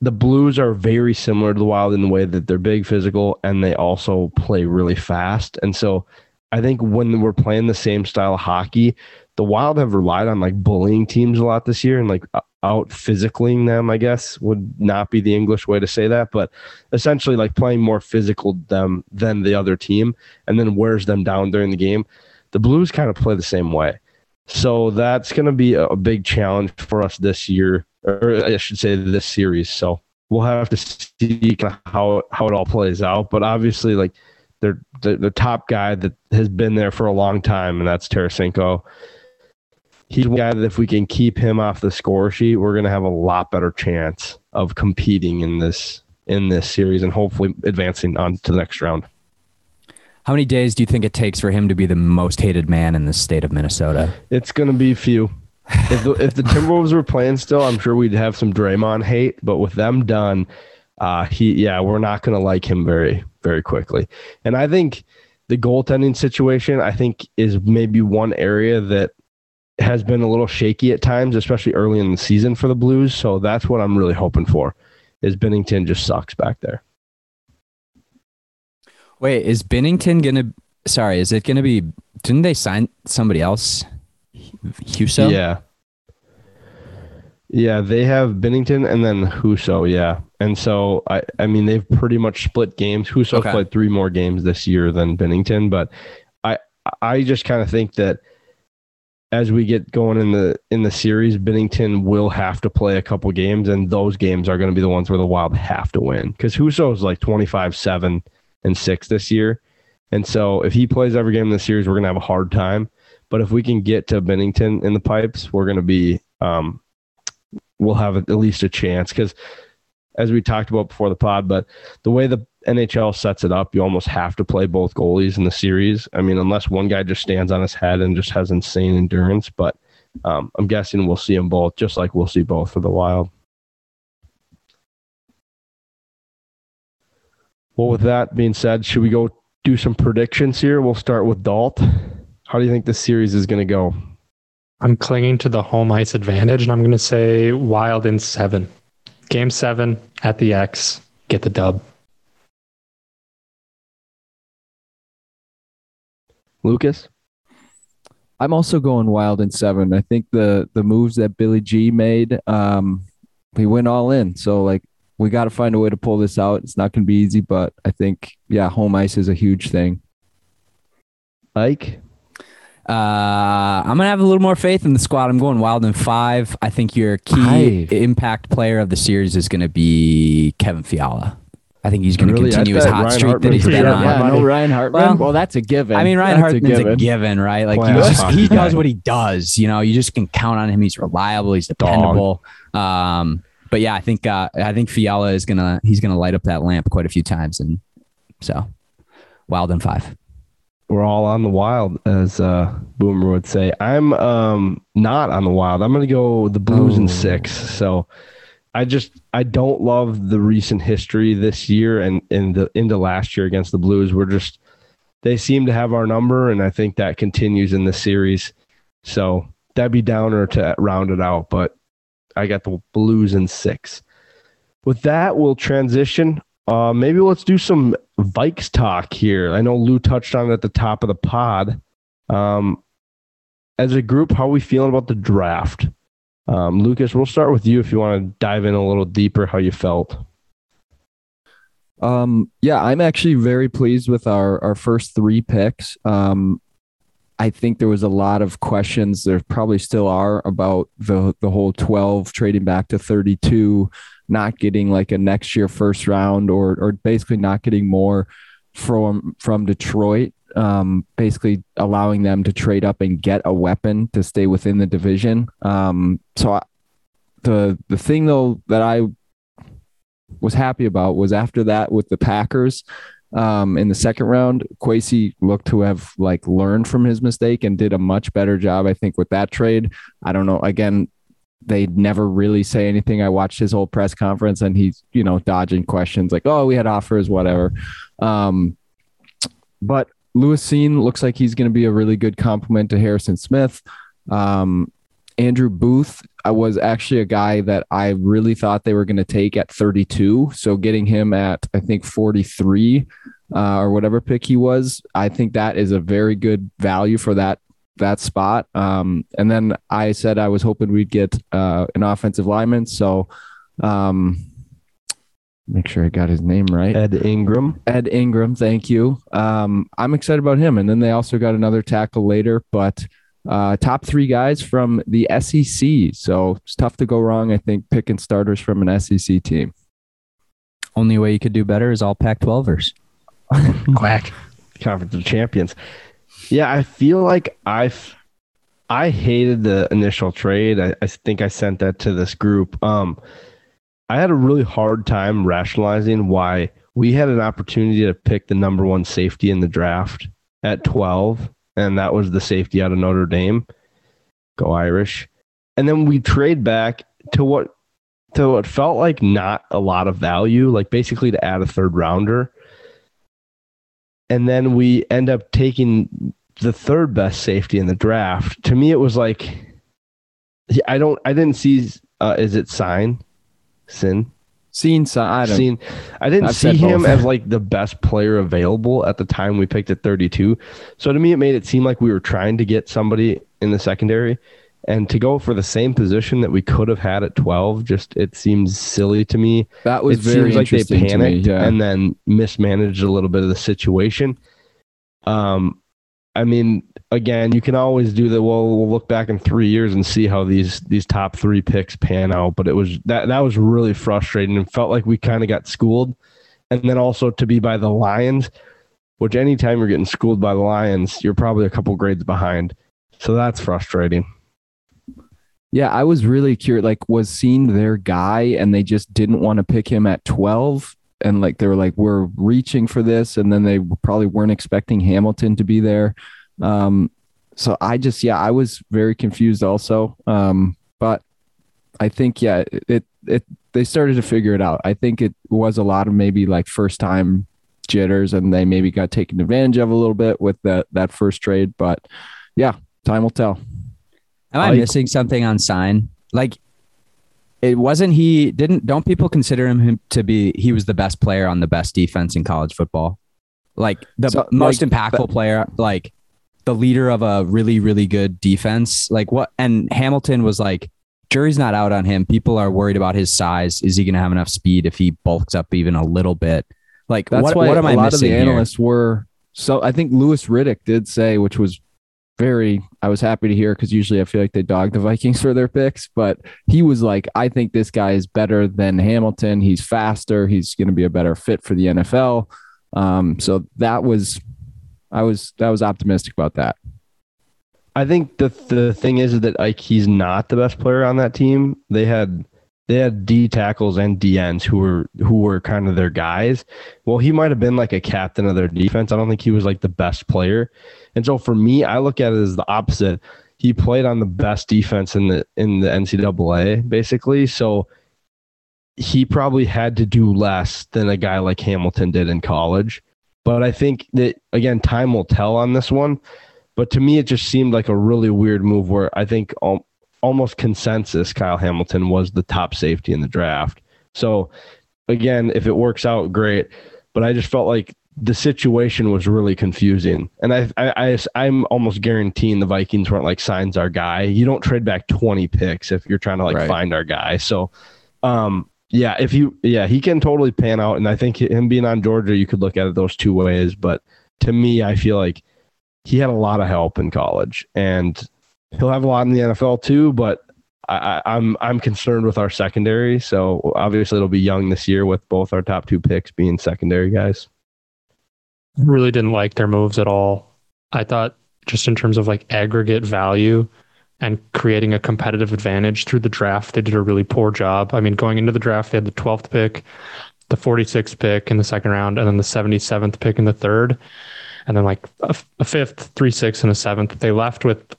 the Blues are very similar to the Wild in the way that they're big, physical, and they also play really fast. And so I think when we're playing the same style of hockey, the Wild have relied on like bullying teams a lot this year and like out physicaling them, I guess would not be the English way to say that, but essentially like playing more physical them than the other team and then wears them down during the game. The Blues kind of play the same way. So that's going to be a big challenge for us this year, or I should say this series. So we'll have to see kind of how how it all plays out. But obviously, like they're the, the top guy that has been there for a long time, and that's Tarasenko. He's a guy that if we can keep him off the score sheet, we're going to have a lot better chance of competing in this in this series and hopefully advancing on to the next round. How many days do you think it takes for him to be the most hated man in the state of Minnesota? It's going to be few. If the, if the Timberwolves were playing still, I'm sure we'd have some Draymond hate. But with them done, uh, he yeah, we're not going to like him very very quickly. And I think the goaltending situation, I think, is maybe one area that has been a little shaky at times, especially early in the season for the Blues. So that's what I'm really hoping for. Is Binnington just sucks back there? Wait, is Binnington gonna? Sorry, is it gonna be? Didn't they sign somebody else? Husso. Yeah. Yeah, they have Binnington and then Husso. Yeah, and so I, I mean, they've pretty much split games. Husso Okay. played three more games this year than Binnington, but I, I just kind of think that as we get going in the in the series, Binnington will have to play a couple games, and those games are going to be the ones where the Wild have to win because Husso is like twenty five seven and six this year, and so if he plays every game in the series, we're going to have a hard time. But if we can get to Binnington in the pipes, we're going to be, um, we'll have at least a chance because, as we talked about before the pod, but the way the NHL sets it up, you almost have to play both goalies in the series. I mean, unless one guy just stands on his head and just has insane endurance, but um, I'm guessing we'll see them both, just like we'll see both for the Wild. Well, with that being said, should we go do some predictions here? We'll start with Dalt. How do you think this series is going to go? I'm clinging to the home ice advantage, and I'm going to say Wild in seven. Game seven at the X. Get the dub. Lukas? I'm also going wild in seven. I think the the moves that Billy G made, um, he went all in. So like we got to find a way to pull this out. It's not going to be easy, but I think yeah, home ice is a huge thing. Ike? Uh, I'm gonna have a little more faith in the squad. I'm going wild in five. I think your key Five. impact player of the series is going to be Kevin Fiala. I think he's going to Really? Continue his hot Ryan streak that he's been on. Yeah, no Ryan Hartman. Well, Well, that's a given. I mean, Ryan That's Hartman's a given. right? Like you Playoff just, he does what he does. You know, you just can count on him. He's reliable. He's dependable. Um, but yeah, I think uh, I think Fiala is gonna he's gonna light up that lamp quite a few times, and so wild in five. We're all on the wild, as uh, Boomer would say. I'm um, not on the wild. I'm going to go the Blues in Oh. six. So I just I don't love the recent history this year and in the into last year against the Blues. We're just they seem to have our number, and I think that continues in the series. So that'd be downer to round it out, but I got the Blues in six. With that, we'll transition. Uh, maybe let's do some Vikes talk here. I know Lou touched on it at the top of the pod. Um, as a group, how are we feeling about the draft? Um, Lukas, we'll start with you if you want to dive in a little deeper how you felt. Um, yeah, I'm actually very pleased with our our first three picks. Um, I think there was a lot of questions. There probably still are about the the whole 12 trading back to 32, not getting like a next year first round, or or basically not getting more from from Detroit. Um, basically allowing them to trade up and get a weapon to stay within the division. Um, so I, the the thing though that I was happy about was after that with the Packers um, in the second round, Kwesi looked to have like learned from his mistake and did a much better job, I think, with that trade. I don't know. Again, they never really say anything. I watched his whole press conference and he's, you know, dodging questions like, oh, we had offers, whatever. Um, but Lewis Cine looks like he's going to be a really good complement to Harrison Smith. Um, Andrew Booth I was actually a guy that I really thought they were going to take at 32. So getting him at, I think, 43 uh, or whatever pick he was, I think that is a very good value for that that spot. Um, and then I said I was hoping we'd get uh, an offensive lineman. So um, make sure I got his name right. Ed Ingram. Ed Ingram, thank you. Um, I'm excited about him. And then they also got another tackle later, but uh, top three guys from the SEC. So it's tough to go wrong, I think, picking starters from an SEC team. Only way you could do better is all Pac 12ers. Quack. Conference of Champions. Yeah, I feel like I've I hated the initial trade. I, I think I sent that to this group. Um, I had a really hard time rationalizing why we had an opportunity to pick the number one safety in the draft at 12, and that was the safety out of Notre Dame. Go Irish. And then we trade back to what to what felt like not a lot of value, like basically to add a third rounder. And then we end up taking the third best safety in the draft. To me, it was like I don't I didn't see uh, is it sign sin Seen, so I don't. seen I didn't I've see him both. as like the best player available at the time we picked at 32. So to me, it made it seem like we were trying to get somebody in the secondary. And to go for the same position that we could have had at 12, just it seems silly to me. That was it very seems like they to me. panicked Yeah. and then mismanaged a little bit of the situation. Um, I mean, again, you can always do that. Well, we'll look back in three years and see how these these top three picks pan out. But it was that that was really frustrating and felt like we kind of got schooled. And then also to be by the Lions, which anytime you're getting schooled by the Lions, you're probably a couple grades behind. So that's frustrating. Yeah, I was really curious. Like, was Cine their guy, and they just didn't want to pick him at twelve, and like they were like, we're reaching for this, and then they probably weren't expecting Hamilton to be there. Um, so I just, yeah, I was very confused also. Um, but I think, yeah, it, it, it, they started to figure it out. I think it was a lot of maybe like first time jitters, and they maybe got taken advantage of a little bit with that that first trade. But yeah, time will tell. Am I Like- missing something on Cine? Like it wasn't he didn't don't people consider him, to be he was the best player on the best defense in college football? Like the So, most like, impactful player, like the leader of a really, really good defense. Like what and Hamilton was like, jury's not out on him. People are worried about his size. Is he gonna have enough speed if he bulks up even a little bit? Like That's what, why what am a I lot of the here? analysts were. So I think Louis Riddick did say, which was very, I was happy to hear because usually I feel like they dog the Vikings for their picks, but he was like, I think this guy is better than Hamilton. He's faster. He's going to be a better fit for the NFL. Um, so that was, I was, that was optimistic about that. I think the the thing is that Ike he's not the best player on that team. They had they had D tackles and DNs who were who were kind of their guys. Well, he might have been like a captain of their defense. I don't think he was like the best player. And so for me, I look at it as the opposite. He played on the best defense in the in the NCAA, basically. So he probably had to do less than a guy like Hamilton did in college. But I think that again, time will tell on this one. But to me, it just seemed like a really weird move where I think al- almost consensus Kyle Hamilton was the top safety in the draft. So again, if it works out, great. But I just felt like the situation was really confusing, and I, I, I am almost guaranteeing the Vikings weren't like Cine's our guy. You don't trade back 20 picks if you're trying to like Right. find our guy. So, um, yeah, if you, yeah, he can totally pan out, and I think him being on Georgia, you could look at it those two ways. But to me, I feel like he had a lot of help in college, and he'll have a lot in the NFL too. But I, I, I'm I'm concerned with our secondary. So obviously it'll be young this year with both our top two picks being secondary guys. really didn't like their moves at all. I thought just in terms of like aggregate value and creating a competitive advantage through the draft, they did a really poor job. I mean, going into the draft, they had the 12th pick, the 46th pick in the second round, and then the 77th pick in the third, and then like a, a fifth, three, six, and a seventh. They left with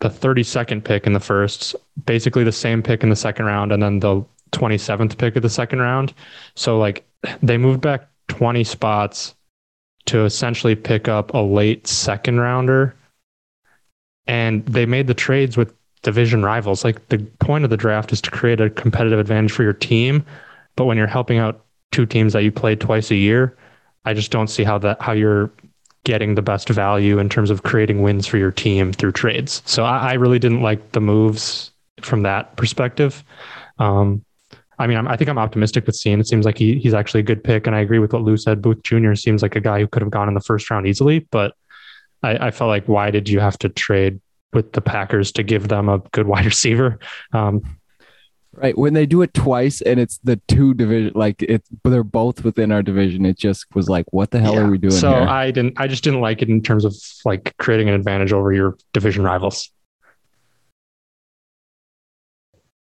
the 32nd pick in the first, basically the same pick in the second round, and then the 27th pick of the second round. So like they moved back 20 spots to essentially pick up a late second rounder. And they made the trades with division rivals. Like the point of the draft is to create a competitive advantage for your team. But when you're helping out two teams that you play twice a year, I just don't see how that how you're getting the best value in terms of creating wins for your team through trades. So I, I really didn't like the moves from that perspective. Um, I mean, I'm, i think I'm optimistic with Cine. It seems like he, he's actually a good pick, and I agree with what Lou said. Booth Jr. seems like a guy who could have gone in the first round easily, but I, I felt like why did you have to trade with the Packers to give them a good wide receiver? Um, Right. When they do it twice and it's the two division, like it's they're both within our division, it just was like, what the hell yeah. are we doing So here? I didn't. I just didn't like it in terms of like creating an advantage over your division rivals.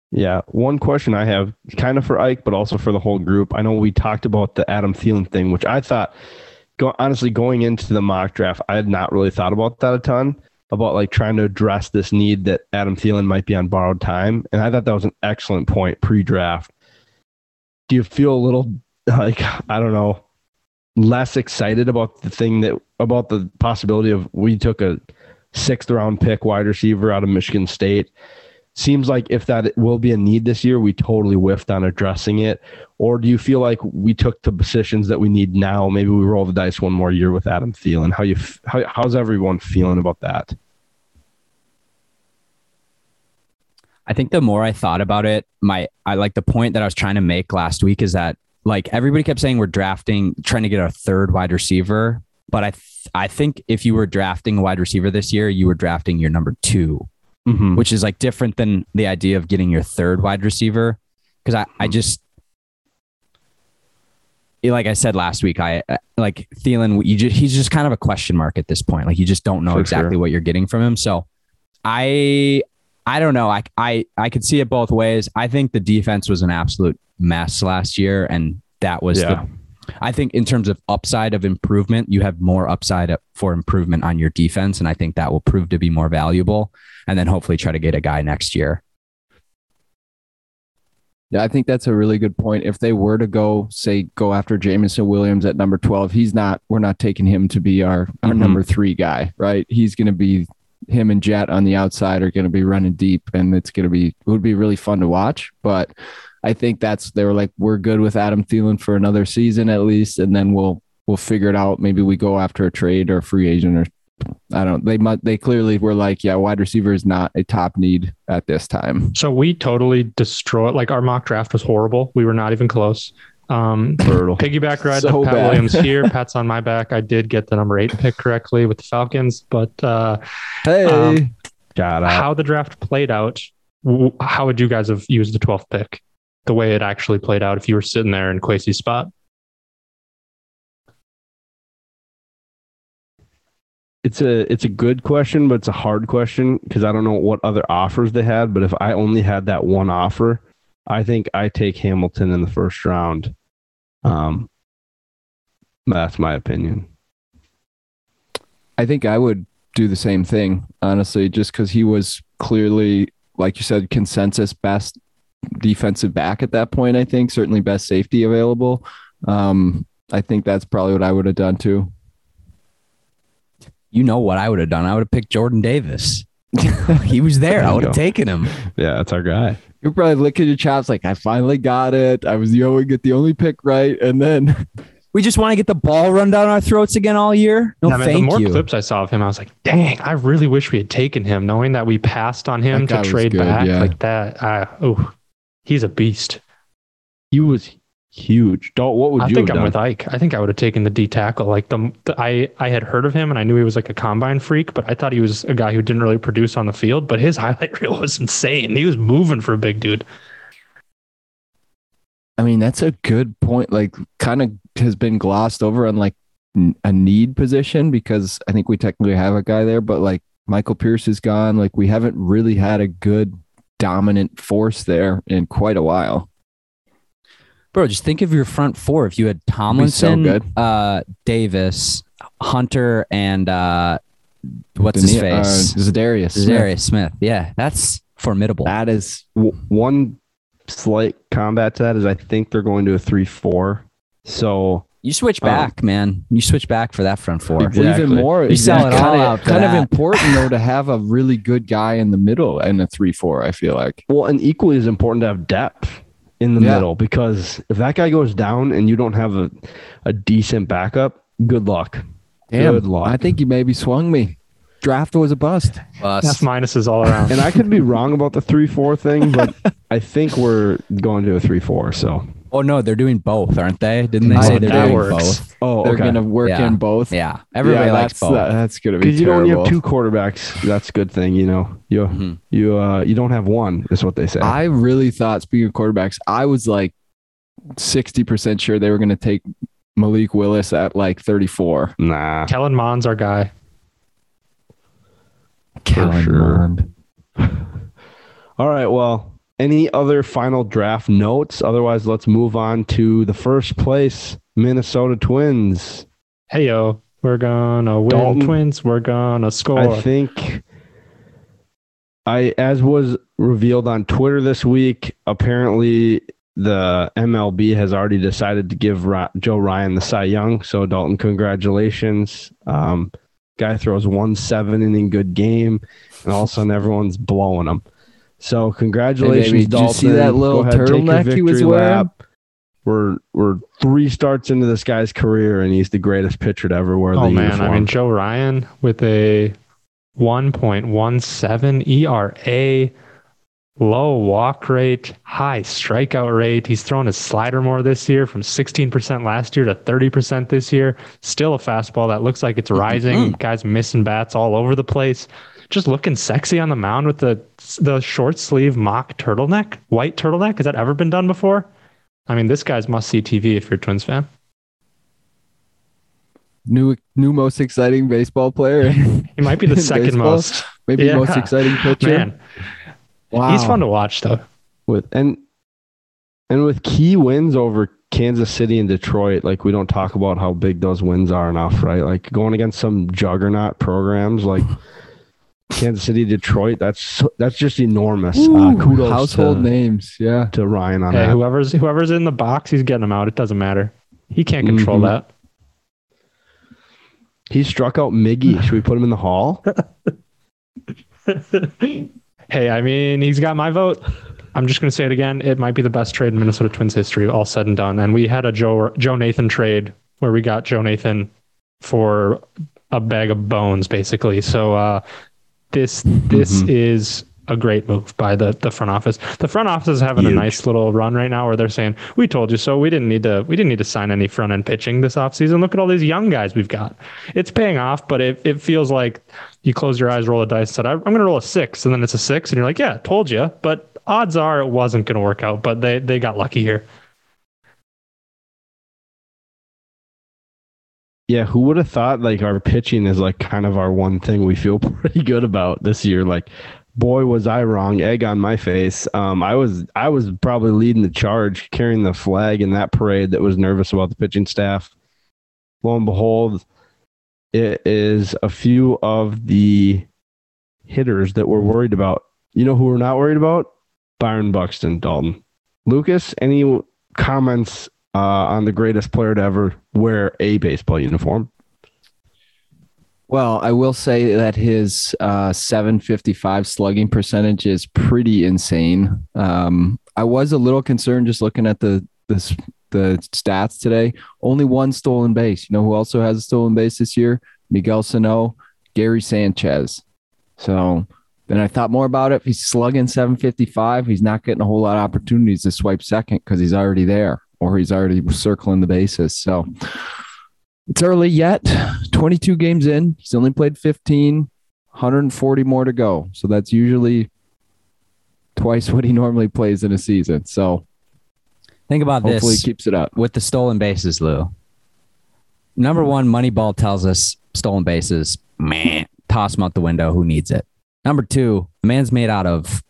Yeah, one question I have, kind of for Ike, but also for the whole group. I know we talked about the Adam Thielen thing, which I thought, go, honestly, going into the mock draft, I had not really thought about that a ton about like trying to address this need that Adam Thielen might be on borrowed time, and I thought that was an excellent point pre-draft. Do you feel a little like I don't know, less excited about the thing that about the possibility of we took a sixth round pick wide receiver out of Michigan State? seems like if that will be a need this year, we totally whiffed on addressing it. Or do you feel like we took the positions that we need now? Maybe we roll the dice one more year with Adam Thielen. How you how, how's everyone feeling about that? I think the more I thought about it, my I like the point that I was trying to make last week is that like everybody kept saying we're drafting trying to get our third wide receiver, but I th- I think if you were drafting a wide receiver this year, you were drafting your number 2 Mm-hmm. which is like different than the idea of getting your third wide receiver. Because I, I mm-hmm. just, eh, like I said last week, I eh, like Thielen. You just, he's just kind of a question mark at this point. Like you just don't know For exactly sure. what you're getting from him. So I, I don't know. I, I, I could see it both ways. I think the defense was an absolute mess last year, and that was Yeah. the. I think in terms of upside of improvement, you have more upside for improvement on your defense, and I think that will prove to be more valuable. And then hopefully try to get a guy next year. Yeah, I think that's a really good point. If they were to go, say, go after Jameson Williams at number 12, he's not, we're not taking him to be our, our Mhm. number three guy, right? He's going to be, him and Jet on the outside are going to be running deep and it's going to be, it would be really fun to watch. But I think that's, they were like, we're good with Adam Thielen for another season at least. And then we'll, we'll figure it out. Maybe we go after a trade or a free agent or I don't, they might, they clearly were like, yeah, wide receiver is not a top need at this time. So we totally destroyed. Like our mock draft was horrible. We were not even close. Um, Brutal. piggyback ride So to Pat bad. Williams here. Pat's on my back. I did get the number eight pick correctly with the Falcons, but uh, Hey. Um, Got how the draft played out, w- how would you guys have used the 12th pick? The way it actually played out if you were sitting there in Kwesi's spot? It's a it's a good question, but it's a hard question because I don't know what other offers they had. But if I only had that one offer, I think I take Hamilton in the first round. Um, that's my opinion. I think I would do the same thing, honestly, just because he was clearly, like you said, consensus best defensive back at that point. I think certainly best safety available. Um, I think that's probably what I would have done too. You know what I would have done? I would have picked Jordan Davis. he was there. There I you would have taken him. Yeah, that's our guy. You're probably licking your chops like I finally got it. I was the only get the only pick right, and then We just want to get the ball run down our throats again all year. No, I mean, thank the more you. clips I saw of him, I was like, dang, I really wish we had taken him, knowing that we passed on him That to trade good, back yeah. like that. Uh, oh, he's a beast. He was huge. Don't. What would I you I think have I'm done? with Ike. I think I would have taken the D tackle. Like the, the I I had heard of him and I knew he was like a combine freak, but I thought he was a guy who didn't really produce on the field. But his highlight reel was insane. He was moving for a big dude. I mean that's a good point. Like, kind of has been glossed over on like a need position because I think we technically have a guy there, but like Michael Pierce is gone. Like, we haven't really had a good dominant force there in quite a while. Bro, just think of your front four. If you had so Tomlinson, good. uh, Davis, Hunter, and uh, what's his Dani- uh, face? Za'Darius. Smith. Za'Darius Smith. Yeah, that's formidable. That is W- one slight combat to that is I think they're going to a three-four. So You switch Um, back, man. You switch back for that front four. Exactly. even more. You sell it all kind out of for kind of important though to have a really good guy in the middle and a three four. I feel like. Well, and equally as important to have depth in the Yeah. middle because if that guy goes down and you don't have a, a decent backup, good luck. Damn, Good luck. I think you maybe swung me. Draft was a bust. F Bust. minuses all around. And I could be wrong about the three four thing, but I think we're going to a three four. So Oh no, they're doing both, aren't they? Didn't they Oh, say they're doing works. both? oh, They're okay. gonna work Yeah. in both. Yeah, everybody Yeah, likes both. that- that's gonna be Because you know when you have two quarterbacks, that's a good thing. You know, you Mhm. you uh you don't have one. Is what they say. I really thought, speaking of quarterbacks, I was like 60% sure they were going to take Malik Willis at like 34. nah. Kellen Mond's our guy. Kellen sure. Mond. All right. Well, any other final draft notes? Otherwise, let's move on to the first place Minnesota Twins. Hey yo, we're gonna win Dalton. twins. We're gonna score. I think I as was revealed on Twitter this week, apparently the MLB has already decided to give Joe Ryan the Cy Young. So Dalton, congratulations. Um, guy throws one seven inning good game, and all of a sudden everyone's blowing him. So congratulations, Hey, baby, did you Dalton. see that little Go ahead, take your turtleneck he was victory wearing? lap. We're we're three starts into this guy's career, and he's the greatest pitcher to ever wear oh, the oh man, uniform. I mean Joe Ryan with a 1.17 ERA, low walk rate, high strikeout rate. He's thrown his slider more this year from 16% last year to 30% this year. Still a fastball that looks like it's mm-hmm. rising. Guys missing bats all over the place. Just looking sexy on the mound with the the short sleeve mock turtleneck, white turtleneck. Has that ever been done before? I mean, this guy's must see TV if you're a Twins fan. New, new most exciting baseball player. He might be the second baseball? most. Maybe Yeah. most exciting pitcher. Man, wow. he's fun to watch though. with and and with key wins over Kansas City and Detroit, like we don't talk about how big those wins are enough, right? Like going against some juggernaut programs like Kansas City, Detroit, that's that's just enormous. uh, kudos household to, names. Yeah. to Ryan on Hey, that. whoever's whoever's in the box, he's getting them out. It doesn't matter. He can't control Mhm. He struck out Miggy. Should we put him in the hall? hey, I mean, he's got my vote. I'm just going to say it again. It might be the best trade in Minnesota Twins history, all said and done. And we had a Joe Joe Nathan trade where we got Joe Nathan for a bag of bones, basically. So uh, this this Mhm. is a great move by the the front office. The front office is having Huge. a nice little run right now where they're saying, "We told you so. We didn't need to we didn't need to sign any front end pitching this offseason. Look at all these young guys we've got. It's paying off, but it, it feels like you close your eyes, roll a dice, said, I'm going to roll a six, and then it's a six, and you're like, yeah, told you. But odds are it wasn't going to work out, but they, they got lucky here. Yeah, who would have thought like our pitching is like kind of our one thing we feel pretty good about this year. Like, boy, was I wrong. Egg on my face. Um, I was I was probably leading the charge, carrying the flag in that parade that was nervous about the pitching staff. Lo and behold, it is a few of the hitters that we're worried about. You know who we're not worried about? Byron Buxton, Dalton. Lukas, any comments uh, on the greatest player to ever wear a baseball uniform? Well, I will say that his uh, 755 slugging percentage is pretty insane. Um, I was a little concerned just looking at the the the stats today. Only one stolen base. You know who also has a stolen base this year? Miguel Sano, Gary Sanchez. So then I thought more about it. If he's slugging 755, he's not getting a whole lot of opportunities to swipe second because he's already there or he's already circling the bases. So it's early yet. 22 games in. He's only played 15, 140 more to go. So that's usually twice what he normally plays in a season. So Think about this. hopefully he keeps it up. with the stolen bases, Lou. Number one, Moneyball tells us stolen bases, man, toss them out the window. Who needs it? Number two, the man's made out of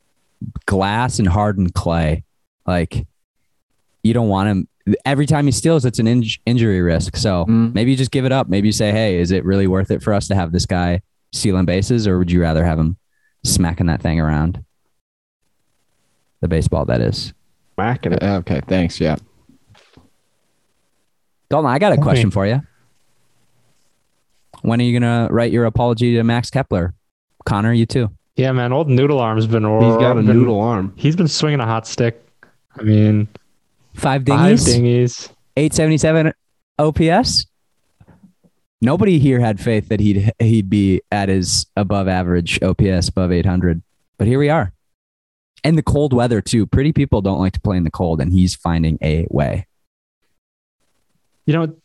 glass and hardened clay. Like, you don't want him. Every time he steals, it's an inj- injury risk. So Mm. maybe you just give it up. Maybe you say, hey, is it really worth it for us to have this guy stealing bases, or would you rather have him smacking that thing around? The baseball, that is. Macking it. Okay, thanks. Yeah. Dalton, I got a Okay. question for you. When are you gonna write your apology to Max Kepler? Connor, you too. Yeah, man, old Noodle Arm's been. He's got a been- noodle arm. He's been swinging a hot stick. I mean, Five five dinghies, eight seventy seven OPS. Nobody here had faith that he'd he'd be at his above average OPS above 800, but here we are. And the cold weather too. Pretty people don't like to play in the cold, and he's finding a way. You know,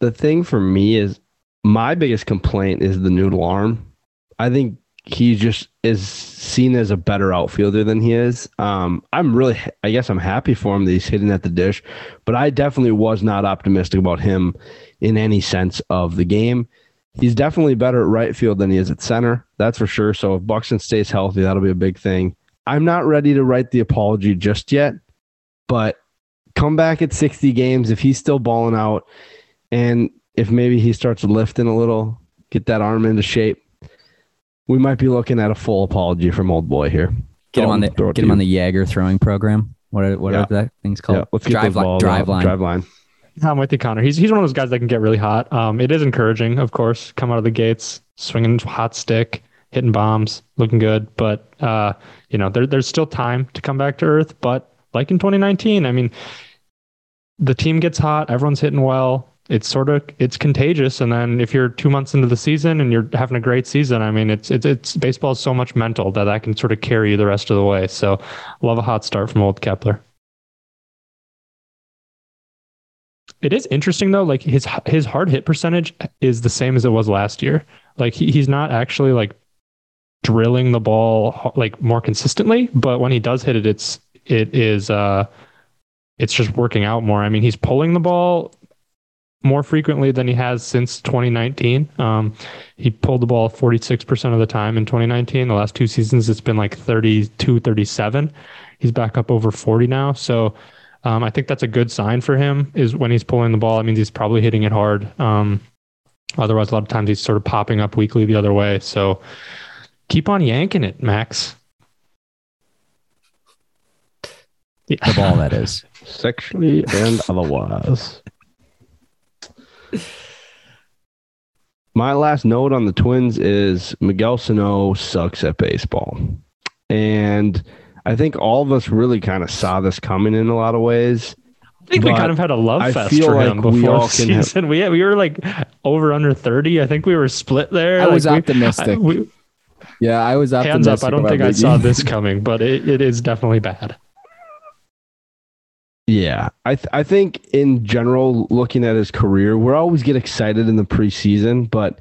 The thing for me is my biggest complaint is the noodle arm. I think he just is seen as a better outfielder than he is. Um, I'm really, I guess I'm happy for him that he's hitting at the dish, but I definitely was not optimistic about him in any sense of the game. He's definitely better at right field than he is at center. That's for sure. So if Buxton stays healthy, that'll be a big thing. I'm not ready to write the apology just yet, but come back at 60 games if he's still balling out and if maybe he starts lifting a little, get that arm into shape, we might be looking at a full apology from old boy here. Get him on the get to him on the Jaeger throwing program. What are, what Yeah. are that things called? Yeah, let's drive those line. Drive line. Drive line. I'm with you, Connor. He's he's one of those guys that can get really hot. Um, it is encouraging, of course. Come out of the gates, swinging hot stick, hitting bombs, looking good. But uh, you know, there, there's still time to come back to earth. But like in 2019, I mean, the team gets hot, everyone's hitting well. It's sort of it's contagious, and then if you're two months into the season and you're having a great season, I mean, it's it's it's baseball is so much mental that that can sort of carry you the rest of the way. So, love a hot start from old Kepler. It is interesting though, like his his hard hit percentage is the same as it was last year. Like he, he's not actually like drilling the ball like more consistently, but when he does hit it, it's it is uh it's just working out more. I mean, he's pulling the ball more frequently than he has since 2019. Um, he pulled the ball 46% of the time in 2019. The last two seasons, it's been like 32, 37. He's back up over 40 now. So um, I think that's a good sign for him is when he's pulling the ball. It means he's probably hitting it hard. Um, otherwise, a lot of times he's sort of popping up weakly the other way. So keep on yanking it, Max. The ball that is. Sexually and otherwise. My last note on the Twins is Miguel Sano sucks at baseball. And I think all of us really kind of saw this coming in a lot of ways. I think we kind of had a love I fest feel for like him we before all the can have- season. we we were like over under thirty. I think we were split there. I Like, was we- optimistic. I- we- Yeah, I was hands optimistic. up! I don't think I saw this coming, but it, it is definitely bad. Yeah, I th- I think in general, looking at his career, we always get excited in the preseason, but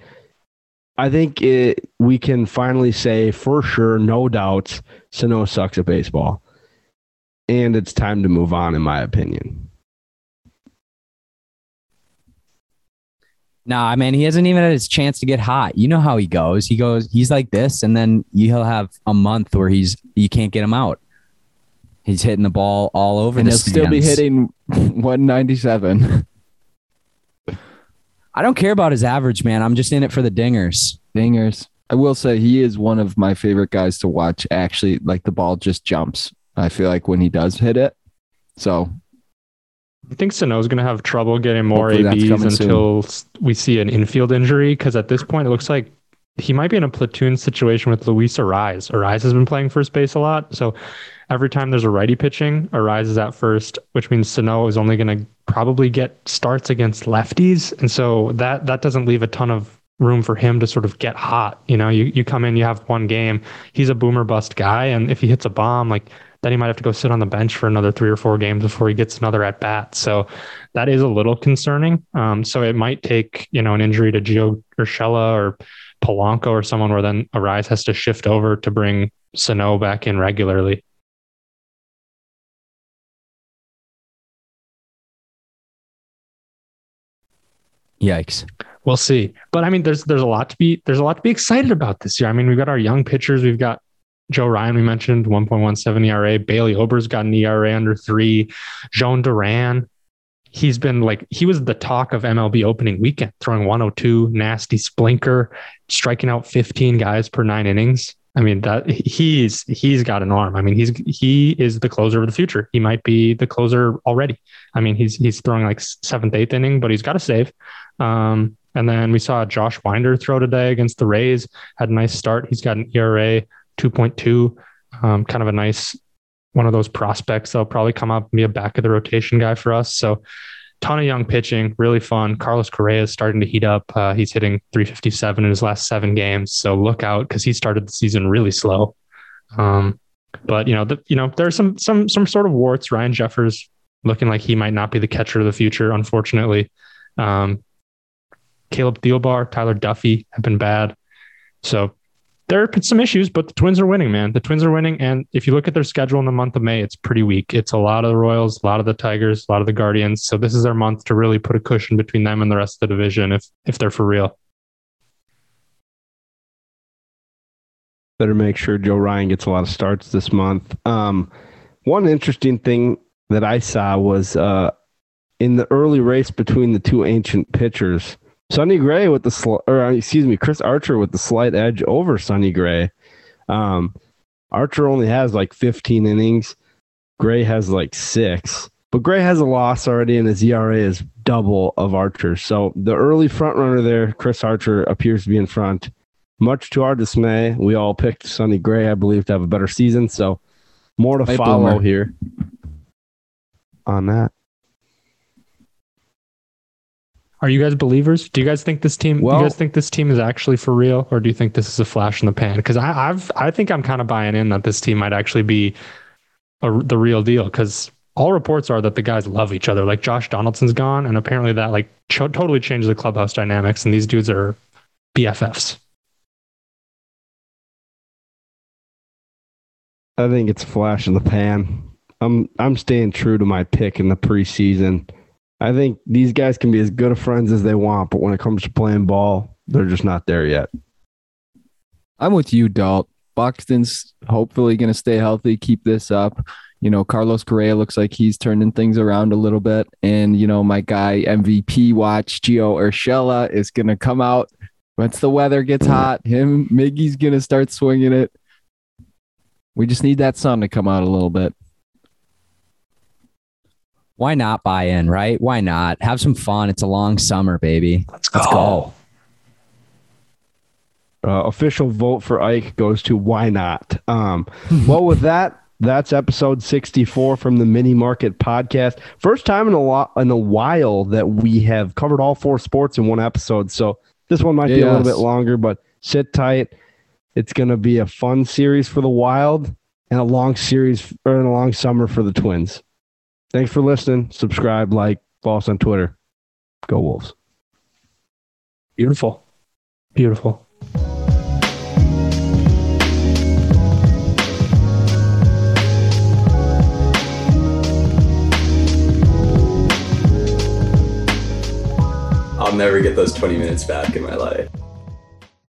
I think it, we can finally say for sure, no doubts, Sano sucks at baseball, and it's time to move on, in my opinion. No, I mean he hasn't even had his chance to get hot. You know how he goes. He goes, he's like this, and then he'll have a month where he's you can't get him out. He's hitting the ball all over and the he'll still be hitting 197 I don't care about his average, man. I'm just in it for the dingers. dingers. I will say he is one of my favorite guys to watch. Actually, like the ball just jumps. I feel like when he does hit it. So I think Sano's going to have trouble getting more Hopefully ABs coming soon. until we see an infield injury. Because at this point, it looks like he might be in a platoon situation with Luis Arraez. Arraez has been playing first base a lot, so every time there's a righty pitching, Arraez is at first, which means Sano is only going to probably get starts against lefties, and so that that doesn't leave a ton of room for him to sort of get hot. You know, you you come in, you have one game, he's a boomer bust guy, and if he hits a bomb, like then he might have to go sit on the bench for another three or four games before he gets another at bat. So that is a little concerning. Um, so it might take you know an injury to Gio Urshela or Polanco or someone where then Arraez has to shift over to bring Sano back in regularly. Yikes. We'll see. But I mean, there's there's a lot to be there's a lot to be excited about this year. I mean, we've got our young pitchers. We've got Joe Ryan, we mentioned 1.17 ERA. Bailey Ober's got an ERA under three. Jhoan Duran, he's been like he was the talk of MLB opening weekend, throwing 102, nasty splinker, striking out 15 guys per nine innings. I mean that he's he's got an arm. I mean he's he is the closer of the future. He might be the closer already. I mean he's he's throwing like seventh, eighth inning, but he's got a save. Um, and then we saw Josh Winder throw today against the Rays. Had a nice start. He's got an ERA 2.2, um, kind of a nice one of those prospects that'll probably come up and be a back of the rotation guy for us. So ton of young pitching, really fun. Carlos Correa is starting to heat up. Uh, he's hitting 357 in his last seven games, so look out because he started the season really slow. Um, but you know, the, you know, there's some some some sort of warts. Ryan Jeffers looking like he might not be the catcher of the future, unfortunately. Um, Caleb Thielbar, Tyler Duffey have been bad. So there are some issues, but the Twins are winning, man. The Twins are winning. And if you look at their schedule in the month of May, it's pretty weak. It's a lot of the Royals, a lot of the Tigers, a lot of the Guardians. So this is their month to really put a cushion between them and the rest of the division if if they're for real. Better make sure Joe Ryan gets a lot of starts this month. Um, one interesting thing that I saw was uh, in the early race between the two ancient pitchers, Sonny Gray with the sl- or uh, excuse me, Chris Archer with the slight edge over Sonny Gray. Um, Archer only has like 15 innings. Gray has like six, but Gray has a loss already, and his ERA is double of Archer. So the early front runner there, Chris Archer, appears to be in front. Much to our dismay, we all picked Sonny Gray, I believe, to have a better season. So more to follow here on that. Are you guys believers? Do you guys think this team? do you guys think this team is actually for real, or do you think this is a flash in the pan? Because I've I think I'm kind of buying in that this team might actually be a, the real deal. Because all reports are that the guys love each other. Like Josh Donaldson's gone, and apparently that like cho- totally changed the clubhouse dynamics. And these dudes are BFFs. I think it's a flash in the pan. I'm I'm staying true to my pick in the preseason. I think these guys can be as good of friends as they want, but when it comes to playing ball, they're just not there yet. I'm with you, Dalt. Buxton's hopefully going to stay healthy, keep this up. You know, Carlos Correa looks like he's turning things around a little bit. And, you know, my guy, MVP watch, Gio Urshela, is going to come out once the weather gets hot. Him, Miggy's going to start swinging it. We just need that sun to come out a little bit. Why not buy in, right? Why not? Have some fun. It's a long summer, baby. Let's Let's go. Uh, official vote for Ike goes to why not? Um, well, with that, that's episode 64 from the Mini Market Podcast. First time in a lot in a while that we have covered all four sports in one episode. So this one might be a little bit longer, but sit tight. It's going to be a fun series for the Wild and a long series or a long summer for the Twins. Thanks for listening. Subscribe, like, follow us on Twitter. Go Wolves. Beautiful, beautiful. I'll never get those 20 minutes back in my life.